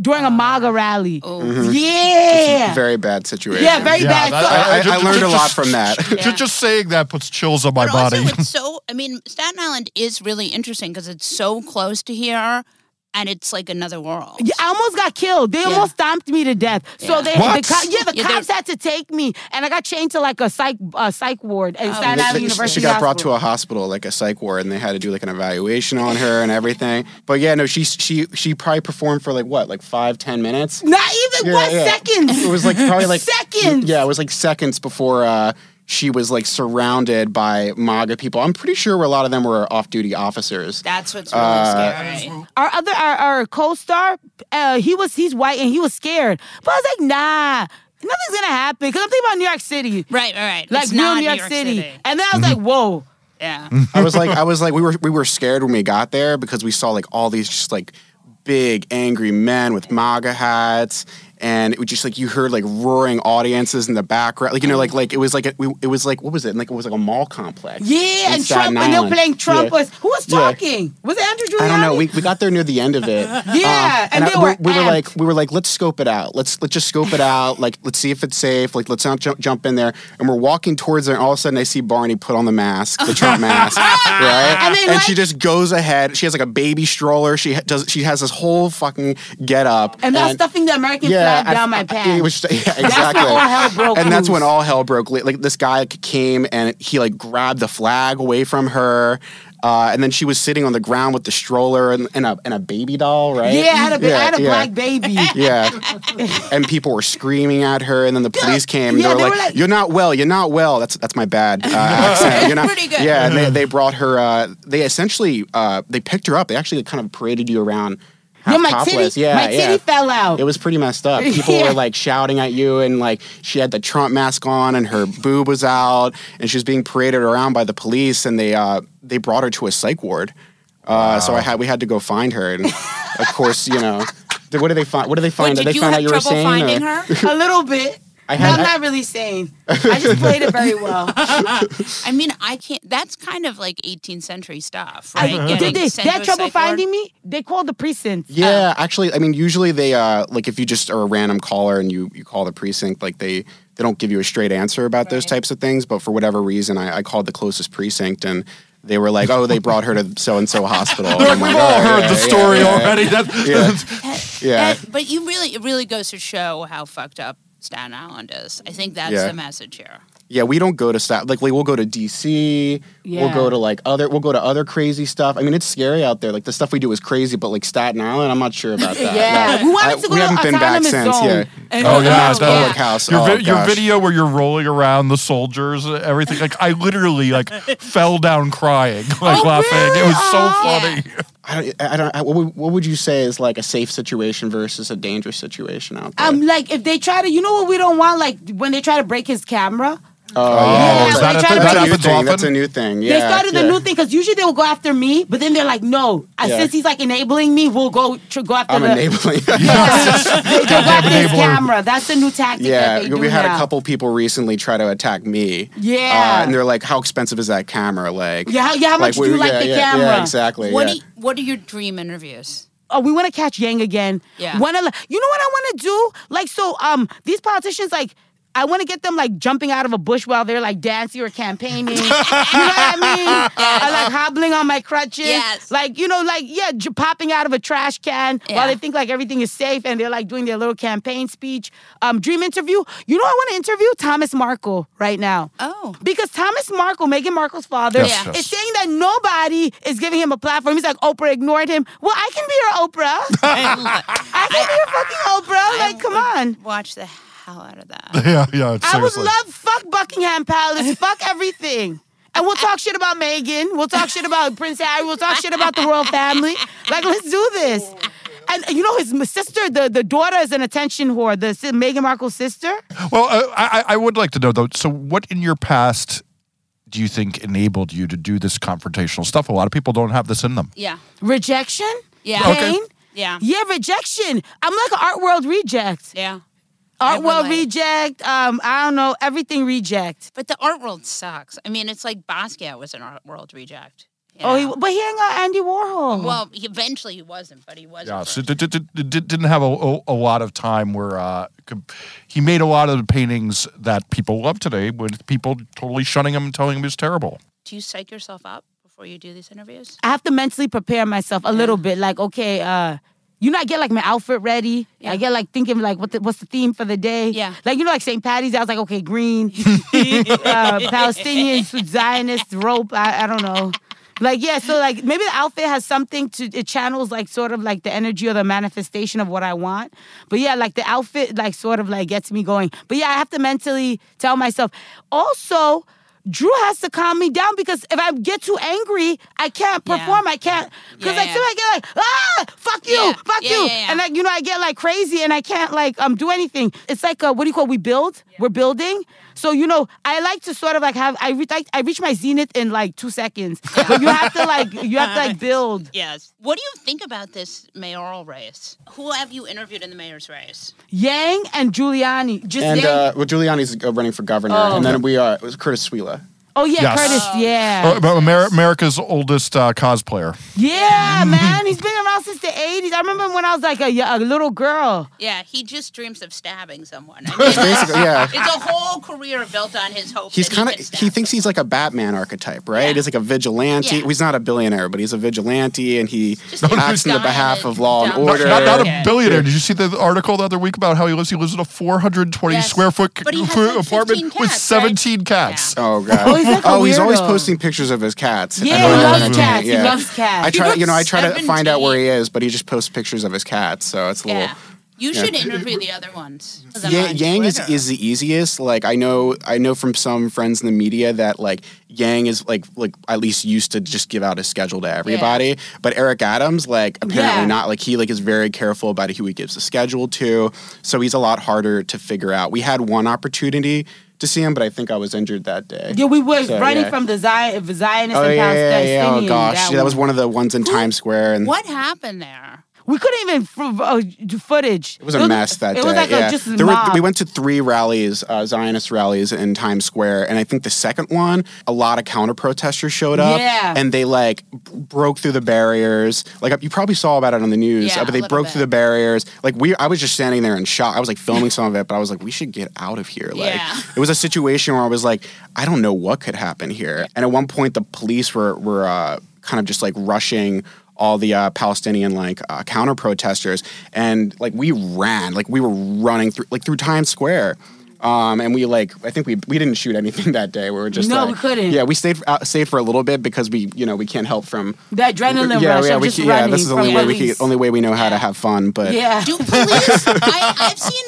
during a MAGA rally. Oh, Yeah, Very bad situation. yeah, very bad. that- So- I, I Ju- learned a lot from that. Ju- Just saying that puts chills on my but body. also, it's so. I mean, Staten Island is really interesting because it's so close to here, and it's like another world. Yeah, I almost got killed. They almost stomped me to death. So Yeah. they, What? the co- yeah, the Yeah, they're- cops had to take me, and I got chained to like a psych uh, psych ward at Staten Island University. she got brought to a hospital, like a psych ward, and they had to do like an evaluation on her and everything. But yeah, no, she she she probably performed for like what, like five, ten minutes. Not even Yeah, one yeah. second. It was like probably like Seconds. Yeah, it was like seconds before uh, she was like surrounded by MAGA people. I'm pretty sure a lot of them were off-duty officers. That's what's really Uh, scary. our other our, our co-star, uh, he was he's white and he was scared. But I was like, nah, nothing's gonna happen because I'm thinking about New York City, Right, right, right. like it's real not New York, City. And then I was like, whoa. Yeah. I was like, I was like, we were we were scared when we got there because we saw like all these just like big angry men with MAGA hats, and it was just like you heard like roaring audiences in the background, like you know, like like it was like a, we, it was like what was it? Like it was like a mall complex. Yeah, and Staten Trump, and they were Island. playing Trump. Yeah. Was who was Yeah. talking? Was it Andrew Giuliani? I don't know. We, we got there near the end of it. Um, Yeah, and they we, were we were like we were like let's scope it out. Let's let's just scope it out. Like let's see if it's safe. Like let's not jump, jump in there. And we're walking towards there, and all of a sudden I see Barney put on the mask, the Trump mask, right? And she like- just goes ahead. She has like a baby stroller. She ha- does. She has this whole fucking get up. and I was stuffing the American flag I- down my pants. It was yeah, That's when exactly. all hell broke and that's when all hell broke. loose. Like this guy came and he like grabbed the flag away from her. Uh, and then she was sitting on the ground with the stroller and, and a and a baby doll, right? yeah, I had a, ba- I had a yeah. black baby. Yeah, and people were screaming at her, and then the police came. And Yeah, they, were they like, were like- "You're not well. You're not well." That's that's my bad uh, accent. You're not Pretty good. Yeah, and they, they brought her. Uh, they essentially uh, they picked her up. They actually kind of paraded you around. Half Yeah, my topless. titty, Yeah, my titty yeah. fell out. It was pretty messed up. People Yeah. were like shouting at you, and like she had the Trump mask on, and her boob was out, and she was being paraded around by the police, and they uh, they brought her to a psych ward. Uh, So I had we had to go find her, and of course, you know, what did they find? What did they find? Did did they you find out you were sane? finding or- her? a little bit. I No, had- I'm not really saying. I just played it very well. I mean, I can't. That's kind of like 18th century stuff, I- right? did they, sent they had trouble psych finding me? They called the precinct. Yeah, actually, I mean, usually they uh like if you just are a random caller and you you call the precinct, like they they don't give you a straight answer about those types of things. But for whatever reason, I, I called the closest precinct and. They were like, "Oh, they brought her to so and so hospital." And I'm We've like, all "Oh, heard yeah, the story yeah, already. That's, Yeah, yeah. And- but you really, it really goes to show how fucked up Staten Island is. I think that's Yeah. the message here. yeah. We don't go to stat like we- we'll go to DC. Yeah. We'll go to like other. We'll go to other crazy stuff. I mean, it's scary out there. Like the stuff we do is crazy, but like Staten Island, I'm not sure about that. Yeah, No. we wanted I- to go we to haven't been back since. Zone. Yeah. And- Oh yeah, House, that- Public House. Your, Oh, vi- your video where you're rolling around the soldiers, uh, everything. Like I literally like fell down crying, like Oh, laughing. It was so really? funny. I don't, I don't, I, what, would, what would you say is like a safe situation versus a dangerous situation out there? Um, like if they try to, you know what we don't want? Like when they try to break his camera. Oh, Yeah, is they that a try to that make that's, a happens thing. often? that's a new thing. Yeah, they started the new thing because usually they will go after me, but then they're like, no, Yeah. since he's like enabling me, we'll go tr- go after him. I'm the. enabling. Yeah, they go after his camera. That's the new tactic. yeah, that they do we had now. a couple people recently try to attack me. Yeah. uh, and they're like, "How expensive is that camera?" Like, Yeah, how- yeah, how much do you we- like yeah, the yeah, camera? Yeah, exactly. What yeah. do you, What are your dream interviews? oh, we want to catch Yang again. Yeah. Wanna, you know what I want to do? Like, so, um, these politicians, like, I want to get them like jumping out of a bush while they're like dancing or campaigning. you know what I mean? Or like hobbling on my crutches. Yes. Like, you know, like, yeah, j- popping out of a trash can Yeah. while they think like everything is safe and they're like doing their little campaign speech. Um, dream interview. You know, I want to interview Thomas Markle right now. Oh. Because Thomas Markle, Meghan Markle's father, Yes, yes. is saying that nobody is giving him a platform. He's like, Oprah ignored him. Well, I can be your Oprah. I can be your fucking Oprah. Like, come on. Watch the hell out of that. Yeah, yeah. It's I would seriously. love fuck Buckingham Palace, fuck everything. And we'll talk shit about Meghan. We'll talk shit about Prince Harry. We'll talk shit about the royal family. Like, let's do this. And you know, his sister, the, the daughter is an attention whore, the si- Meghan Markle's sister. Well, uh, I, I I would like to know though. So, what in your past do you think enabled you to do this confrontational stuff? A lot of people don't have this in them. Yeah. Rejection? Yeah. Pain? Okay. Yeah. Yeah, rejection. I'm like an art world reject. Yeah. Art world like- reject. Um, I don't know, everything reject. But the art world sucks. I mean, it's like Basquiat was an art world reject. you Oh, he, but he ain't got Andy Warhol. well, he, eventually he wasn't, but he wasn't. Yeah, so did, did, did, did- didn't have a, a, a lot of time where uh, could- he made a lot of the paintings that people love today, with people totally shunning him and telling him he's terrible. Do you psych yourself up before you do these interviews? I have to mentally prepare myself a little bit. Like, okay, uh, you know, I get like my outfit ready. I get like thinking like, what the, what's the theme for the day? Yeah. Like you know, like St. Patty's. I was like, okay, green, uh, Palestinians, Zionist rope. I, I don't know. Like yeah, so like maybe the outfit has something to it channels like sort of like the energy or the manifestation of what I want. But yeah, like the outfit like sort of like gets me going. But yeah, I have to mentally tell myself. Also, Drew has to calm me down because if I get too angry, I can't Yeah. perform. I can't because Yeah, like yeah. sometimes I get like ah fuck you, Yeah, fuck yeah, you, yeah, yeah. and like you know I get like crazy and I can't like um do anything. It's like uh, what do you call we build? We're building. So you know I like to sort of like have I re- like I reach my zenith in like two seconds, but you have to like you have to like build. Yes. What do you think about this mayoral race? Who have you interviewed in the mayor's race? Yang and Giuliani just And Yang. uh, well, Giuliani's uh, running for governor, Oh. and then we are it was Curtis Sliwa. Oh yeah, Yes. Curtis. Yeah. Uh, but Amer- America's oldest uh, cosplayer. Yeah, man, he's been around since the '80s. I remember when I was like a, a little girl. Yeah, he just dreams of stabbing someone. I mean, Basically, yeah. it's a whole career built on his hope. He's that kind of he, he, thinks he's like a Batman archetype, right? Yeah. He's like a vigilante. Yeah. He's not a billionaire, but he's a vigilante, and he Just acts in the behalf of law and Not, order. not, not a billionaire. Did you see the article the other week about how he lives? He lives in a 420 Yes. square foot But he has, foot like, apartment 15 with cats, right? 17 cats. Oh god! Oh, he's like a oh, he's always posting pictures of his cats. Yeah, I he loves what I mean, cats. He loves cats. I try, you know, I try to find out where he is, but he just posts pictures of his cats, so it's a little. Yeah. You Yeah. should interview the other ones. Them Yang, is, is the easiest. Like I know, I know from some friends in the media that like Yang is like like at least used to just give out his schedule to everybody. But Eric Adams, like apparently Yeah. not. Like he like is very careful about who he gives the schedule to. So he's a lot harder to figure out. We had one opportunity to see him, but I think I was injured that day. Yeah, we were So, running yeah. from the Zion, Zionist Oh and yeah, yeah, yeah. Oh gosh, yeah, that was one of the ones in Times Square, and What happened there? We couldn't even f- uh, do footage. It was a mess that it day. was like yeah. a just There were- we went to three rallies, uh, Zionist rallies in Times Square, and I think the second one, a lot of counter protesters showed up, Yeah. and they like broke through the barriers. Like you probably saw about it on the news, Yeah, uh, but they broke bit. through the barriers. Like we, I was just standing there in shock. I was like filming some of it, but I was like, we should get out of here. Like Yeah. it was a situation where I was like, I don't know what could happen here. And at one point, the police were were uh, kind of just like rushing all the uh, Palestinian like uh, counter protesters, and like we ran, like we were running through like through Times Square. Um, and we like, I think we we didn't shoot anything that day. We were just No, like- we couldn't. Yeah, we stayed out, safe for a little bit because we, you know, we can't help from the adrenaline yeah, rush yeah, of we just yeah. This is the only way we can, only way we know how to have fun. But Yeah. Do police? I, I've seen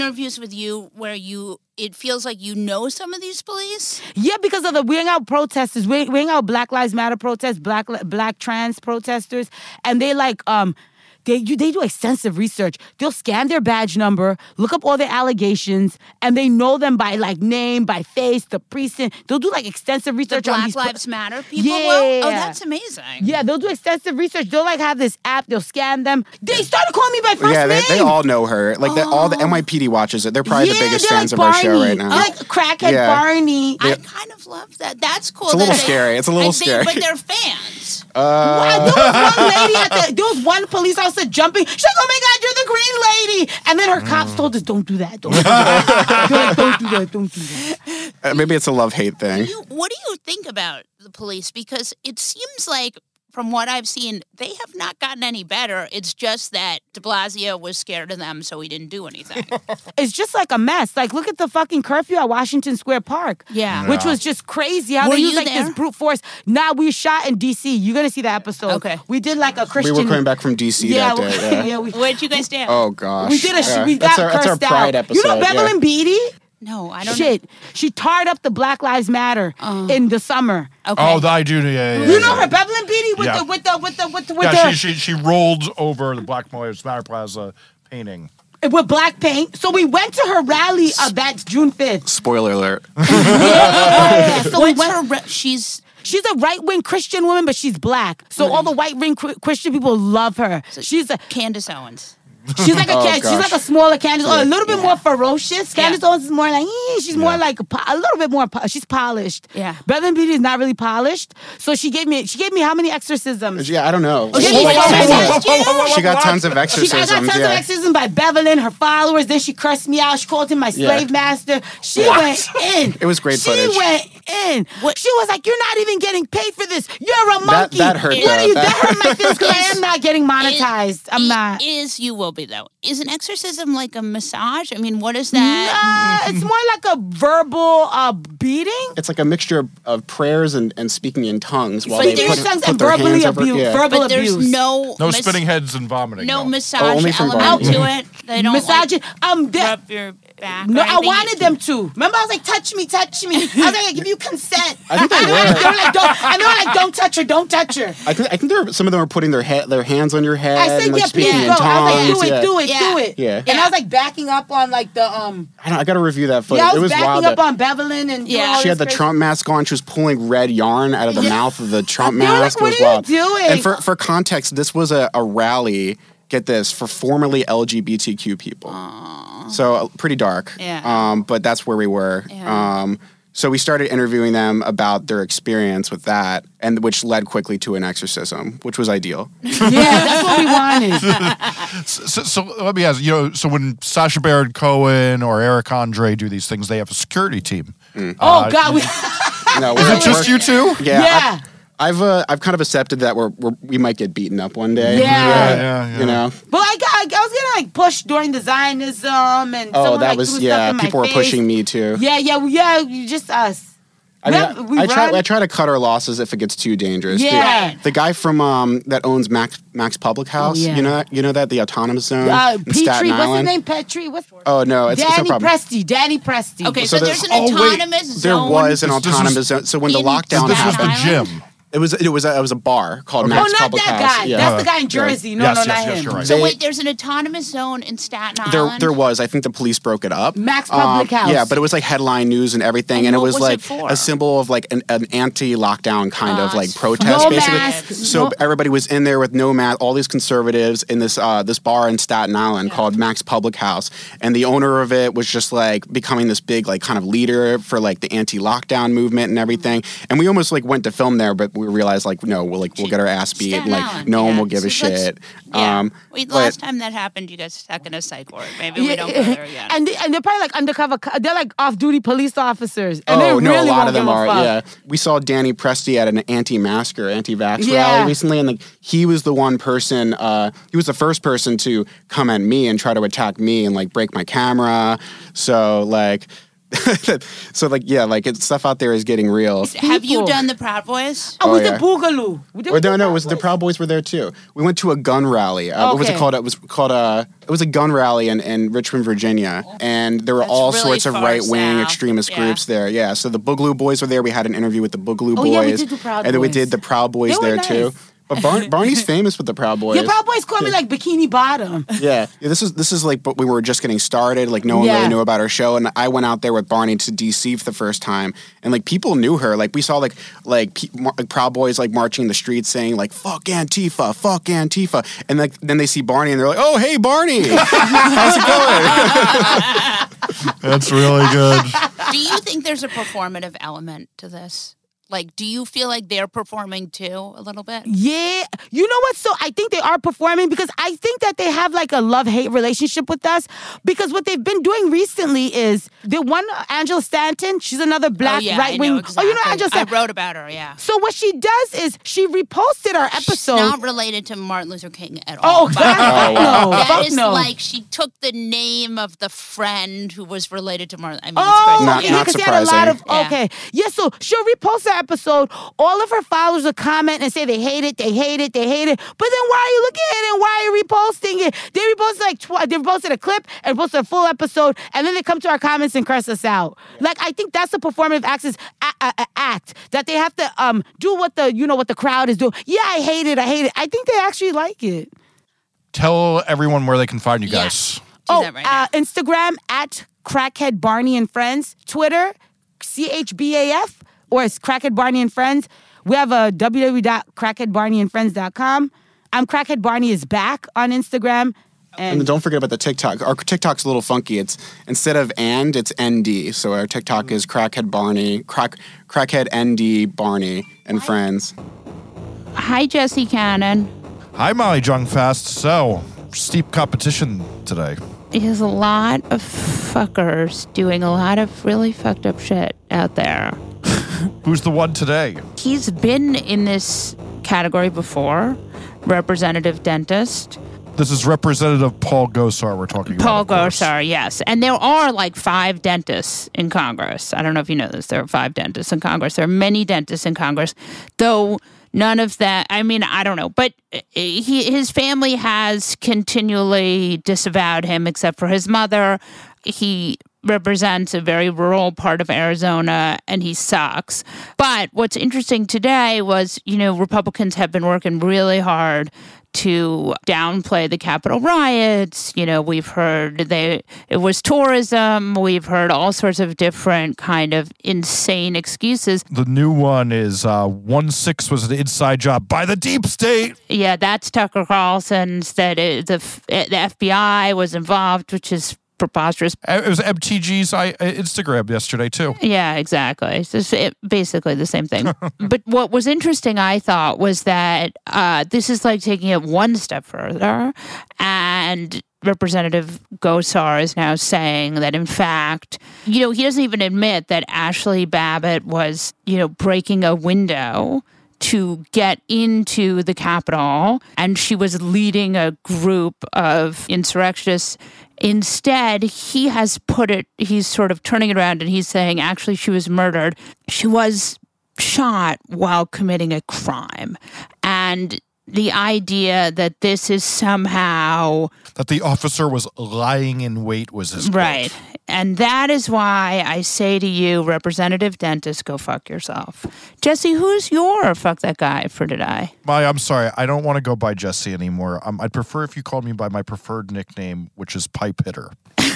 interviews with you where you. It feels like you know some of these police. Yeah, because of the we hang out protesters, we, we hang out Black Lives Matter protests, Black Black trans protesters, and they like um. They, you, they do extensive research. They'll scan their badge number, look up all their allegations, and they know them by like name, by face, the precinct. They'll do like extensive The research on Black these. pro- Lives Matter people. Will? Oh, that's amazing. Yeah, they'll do extensive research. They'll like have this app. They'll scan them. They started calling me by first yeah, they, name. they all know her. Like the, all the NYPD watches it. They're probably the biggest fans like of our show Barney. right now. Like crackhead Yeah. Barney. I kind of love that. That's cool. It's a little they- scary. It's a little I think- scary. but they're fans. Uh, There was young lady at the there was one police officer jumping. She's like, "Oh my god, you're the green lady!" And then her cops told us, "Don't do that. Don't do that. Like, don't do that. Don't do that." Uh, maybe it's a love hate thing. You, what do you think about the police? Because it seems like, from what I've seen, they have not gotten any better. It's just that De Blasio was scared of them, so he didn't do anything. It's just like a mess. Like, look at the fucking curfew at Washington Square Park. Yeah. Which was just crazy how Were they use you like there? this brute force. Nah, we shot in DC. You're gonna see that episode. Okay. We did like a Christian. We were coming back from DC yeah, that day. Yeah. yeah, we, Where'd you guys stand? Oh gosh. we did a. Yeah. We that's got our, that's our cursed pride out. episode. You know Bevelyn yeah. Beatty? No, I don't Shit, she tarred up the Black Lives Matter in the summer. know. Okay. Oh, I do. Yeah, yeah, yeah. You know her, Bevelyn Beatty, with Yeah. the with the with the with the with Yeah, the she, she she rolled over the Black Lives Matter Plaza painting. with black paint. So we went to her rally. Uh, that's June fifth. Spoiler alert. Yeah, so we went. her? Re- she's She's a right wing Christian woman, but she's black. So all the white wing Christian people love her. So She's a Candace Owens. She's like a Oh, Can- she's like a smaller Candace, or a little bit Yeah. more ferocious. Candace Yeah. Owens is more like eh, she's more like a, po- a little bit more. Po- she's polished. Yeah. Bevelyn Beatty is not really polished. So she gave me she gave me how many exorcisms? yeah, I don't know. she, Whoa, whoa, whoa, whoa, She got tons of exorcisms. She got, got tons yeah. of exorcisms by Bevelyn, her followers. Then she cursed me out. She called him my Yeah. slave master. She What? went in. It was great she footage. went in. She was like, "You're not even getting paid for this. You're a monkey." that hurt, What though. are you? That, That- hurt my feelings because I am not getting monetized. I'm not. Is you will be though. Is an exorcism like a massage? I mean, what is that? Nah, it's more like a verbal uh, beating. It's like a mixture of, of prayers and, and speaking in tongues while But they there's put, tongues put and their verbally hands over. abuse. Yeah. Verbal but there's abuse. no No mas- spitting heads and vomiting. no no. massage Oh, only from element Barney. to it. They don't Massaging. um, like, they- rub your back. No, I wanted them to. Remember, I was like, "Touch me, touch me." I was like, "I give you consent." I think they and were were. like, they were like, "Don't," and they were like, "Don't touch her, don't touch her." I think I think there were, some of them were putting their head, their hands on your head I said, and like "Yeah, speaking please in go." tongues. I was like, "Do it, do it, Yeah. do it." Yeah. And I was like backing up on like the um. I, don't, I got to review that footage. Yeah, I it was, was backing wild. up that- on Bevelyn and Yeah. she had the crazy- Trump mask on. She was pulling red yarn out of the Yeah. mouth of the Trump They were like, mask. "What it was are you wild. doing?" And for, for context, this was a, a rally, get this, for formerly LGBTQ people. So uh, pretty dark. Yeah. Um, but that's where we were. Yeah. Um, so we started interviewing them about their experience with that, and which led quickly to an exorcism, which was ideal. Yeah, that's what we wanted. So, so let me ask you know, so when Sasha Baron Cohen or Eric Andre do these things, they have a security team. Mm. Oh God, we, No, Is we're- it just we're- you two? Yeah. Yeah. I've, I've, uh, I've kind of accepted that we're, we're we might get beaten up one day. Yeah. Yeah, yeah, yeah. You know. but I got, I was getting like pushed during the Zionism and Oh, someone, that like, was threw yeah. stuff in my People were face. pushing me too. Yeah, yeah, yeah. Just us. I mean, We I, I try. I try to cut our losses if it gets too dangerous. The- Yeah. The, guy from um, that owns Mac's Mac's Public House. yeah. You know. that- You know that the autonomous zone Uh, in Petrie, Staten what's his name? Petrie. What's Oh no, it's, it's no Danny problem. Presti? Danny Presti. Okay, So so, there's- there's, oh, an wait, autonomous There was an This- this was- autonomous zone. So when the in lockdown This was the gym. It was it was a, it was a bar called Oh, Mac's Public. No, not Public that House. guy. Yeah. That's the guy in Jersey. No, Yes, no, yes, not yes, him. you're right. So They- wait, there's an autonomous zone in Staten There, Island. there was. I think the police broke it up. Mac's Public House. Yeah, but it was like headline news and everything, And and, it what was, was it like for? a symbol of like an, an anti-lockdown kind of like protest, No basically. mask, so no- everybody was in there with no mask. All these conservatives in this uh, this bar in Staten Island called Max Public House, and the owner of it was just like becoming this big like kind of leader for like the anti-lockdown movement and everything. And we almost like went to film there, but we realized like no, we'll like we'll get our ass beat, Staten and like Island, no one will give a So let's- shit. Yeah. Um, Wait, but- last time that happened, you guys stuck in a psych ward. Maybe we don't go there again. and they, and they're probably like undercover. They're like off-duty police officers. And oh they no, really a lot of them are. fuck. Yeah, we saw Danny Presti at an anti-masker, anti-vax Yeah. rally recently, and like he was the one person. Uh, he was the first person to come at me and try to attack me and like break my camera. So like, so like yeah, like it's stuff out there is getting real. Have you done the Proud Boys? Oh, Oh, with yeah. the Boogaloo. We did Or with no, no, it was the Proud Boys were there too. We went to a gun rally. Uh, What was it called? It was called uh, it was a gun rally in, in Richmond, Virginia, and there were That's all really sorts of right wing extremist Yeah. groups there. Yeah, so the Boogaloo Boys were there. We had an interview with the Boogaloo Oh, Boys, yeah, we did do Proud and then we did the Proud Boys They were there nice. too. But Bar- Barney's famous with the Proud Boys. Your Proud Boys call me like Bikini Bottom. Yeah. yeah, this is this is like, but we were just getting started. Like no one Yeah. really knew about our show, and I went out there with Barney to DC for the first time, and like people knew her. Like we saw like like, pe- mar- like Proud Boys like marching in the streets saying like "fuck Antifa, fuck Antifa," and like then they see Barney and they're like, "Oh hey Barney, how's it going?" That's really good. Do you think there's a performative element to this? Like, do you feel like they're performing too a little bit? Yeah. You know what? So I think they are performing because I think that they have like a love hate relationship with us because what they've been doing recently is the one uh, Angela Stanton, she's another oh, black oh, yeah, right wing. I know Oh, you know exactly. Angela I wrote about her, yeah. So what she does is she reposted our She's episode. not related to Martin Luther King at oh, all. Oh, God, no. That Fuck is no. like she took the name of the friend who was related to Martin. I mean, Oh, it's crazy. Not- yeah, because she had a lot of Yeah. okay. Yeah, so she'll repost the episode. All of her followers will comment and say they hate it, they hate it, they hate it. But then why are you looking at it and why are you reposting it? They reposted like tw- they reposted a clip and posted a full episode, and then they come to our comments and curse us out. Like I think that's the performative access a- a- a- act that they have to um do what the you know what the crowd is doing. Yeah, I hate it, I hate it. I think they actually like it. Tell everyone where they can find you guys. oh, that right uh, Instagram at Crackhead Barney and Friends. Twitter, CHBAF, or it's Crackhead Barney and Friends. We have a www.crackheadbarneyandfriends.com. I'm Crackhead Barney is back on Instagram. And And don't forget about the TikTok. Our TikTok's a little funky. It's instead of and, it's ND. So our TikTok is Crackhead Barney, crack, Crackhead ND Barney and friends. Hi, Jesse Cannon. Hi, Molly Jong-Fast. So, steep competition today. There's a lot of fuckers doing a lot of really fucked up shit out there. Who's the one today? He's been in this category before, representative dentist. This is Representative Paul Gosar we're talking Paul about. course. Gosar, yes. And there are like five dentists in Congress. I don't know if you know this. There are five dentists in Congress. There are many dentists in Congress, though none of that, I mean, I don't know. But uh, he, his family has continually disavowed him, except for his mother. He represents a very rural part of Arizona and he sucks. But what's interesting today was, you know, Republicans have been working really hard to downplay the Capitol riots. You know, we've heard they it was tourism. We've heard all sorts of different kind of insane excuses. The new one is uh, one six was an inside job by the deep state. Yeah, that's Tucker Carlson's. That it, the the FBI was involved, which is preposterous. It was MTG's I, Instagram yesterday too. Yeah, exactly. It's it, basically the same thing. but what was interesting, I thought, was that uh, this is like taking it one step further, and Representative Gosar is now saying that, in fact, you know, he doesn't even admit that Ashley Babbitt was, you know, breaking a window to get into the Capitol, and she was leading a group of insurrectionists. Instead, he has put it, he's sort of turning it around and he's saying, actually, she was murdered. She was shot while committing a crime. And the idea that this is somehow That the officer was lying in wait was his quote. right. And that is why I say to you, Representative Dentist, go fuck yourself. Jesse, who's your fuck that guy for today? Molly, I'm sorry. I don't want to go by Jesse anymore. Um, I'd prefer if you called me by my preferred nickname, which is Pipe Hitter.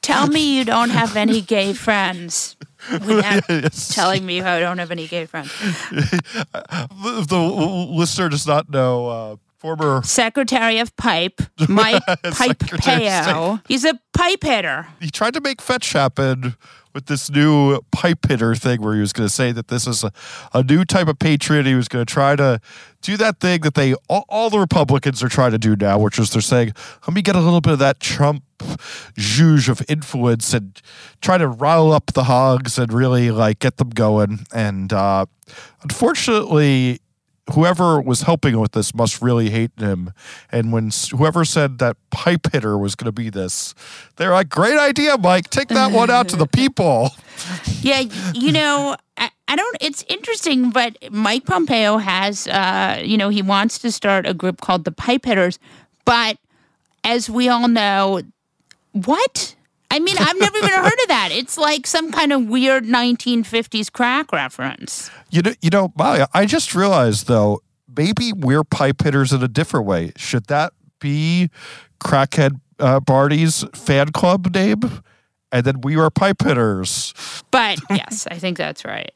Tell me you don't have any gay friends without Yes. telling me I don't have any gay friends. the, the listener does not know uh, former. Secretary of Pipe, Mike Pipe Peo. He's a pipe hitter. He tried to make fetch happen with this new pipe hitter thing where he was going to say that this is a, a new type of patriot. He was going to try to do that thing that they all, all the Republicans are trying to do now, which is they're saying, let me get a little bit of that Trump zhuzh of influence and try to rile up the hogs and really like get them going. And uh, unfortunately, whoever was helping with this must really hate him. And when whoever said that pipe hitter was going to be this, they're like, "Great idea, Mike. Take that one out to the people." Yeah, you know, I, I don't. It's interesting, but Mike Pompeo has, uh, you know, he wants to start a group called the Pipe Hitters, but as we all know, what? I mean, I've never even heard of that. It's like some kind of weird 1950s crack reference. You know, you know, Molly, I just realized though, maybe we're pipe hitters in a different way. Should that be crackhead uh, Barney's fan club name? And then we are pipe hitters. But yes, I think that's right.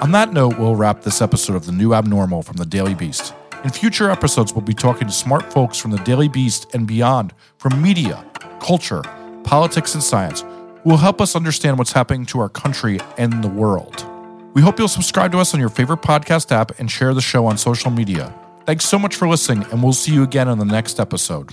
On that note, we'll wrap this episode of The New Abnormal from the Daily Beast. In future episodes, we'll be talking to smart folks from the Daily Beast and beyond from media, culture, politics, and science. Who will help us understand what's happening to our country and the world. We hope you'll subscribe to us on your favorite podcast app and share the show on social media. Thanks so much for listening, and we'll see you again on the next episode.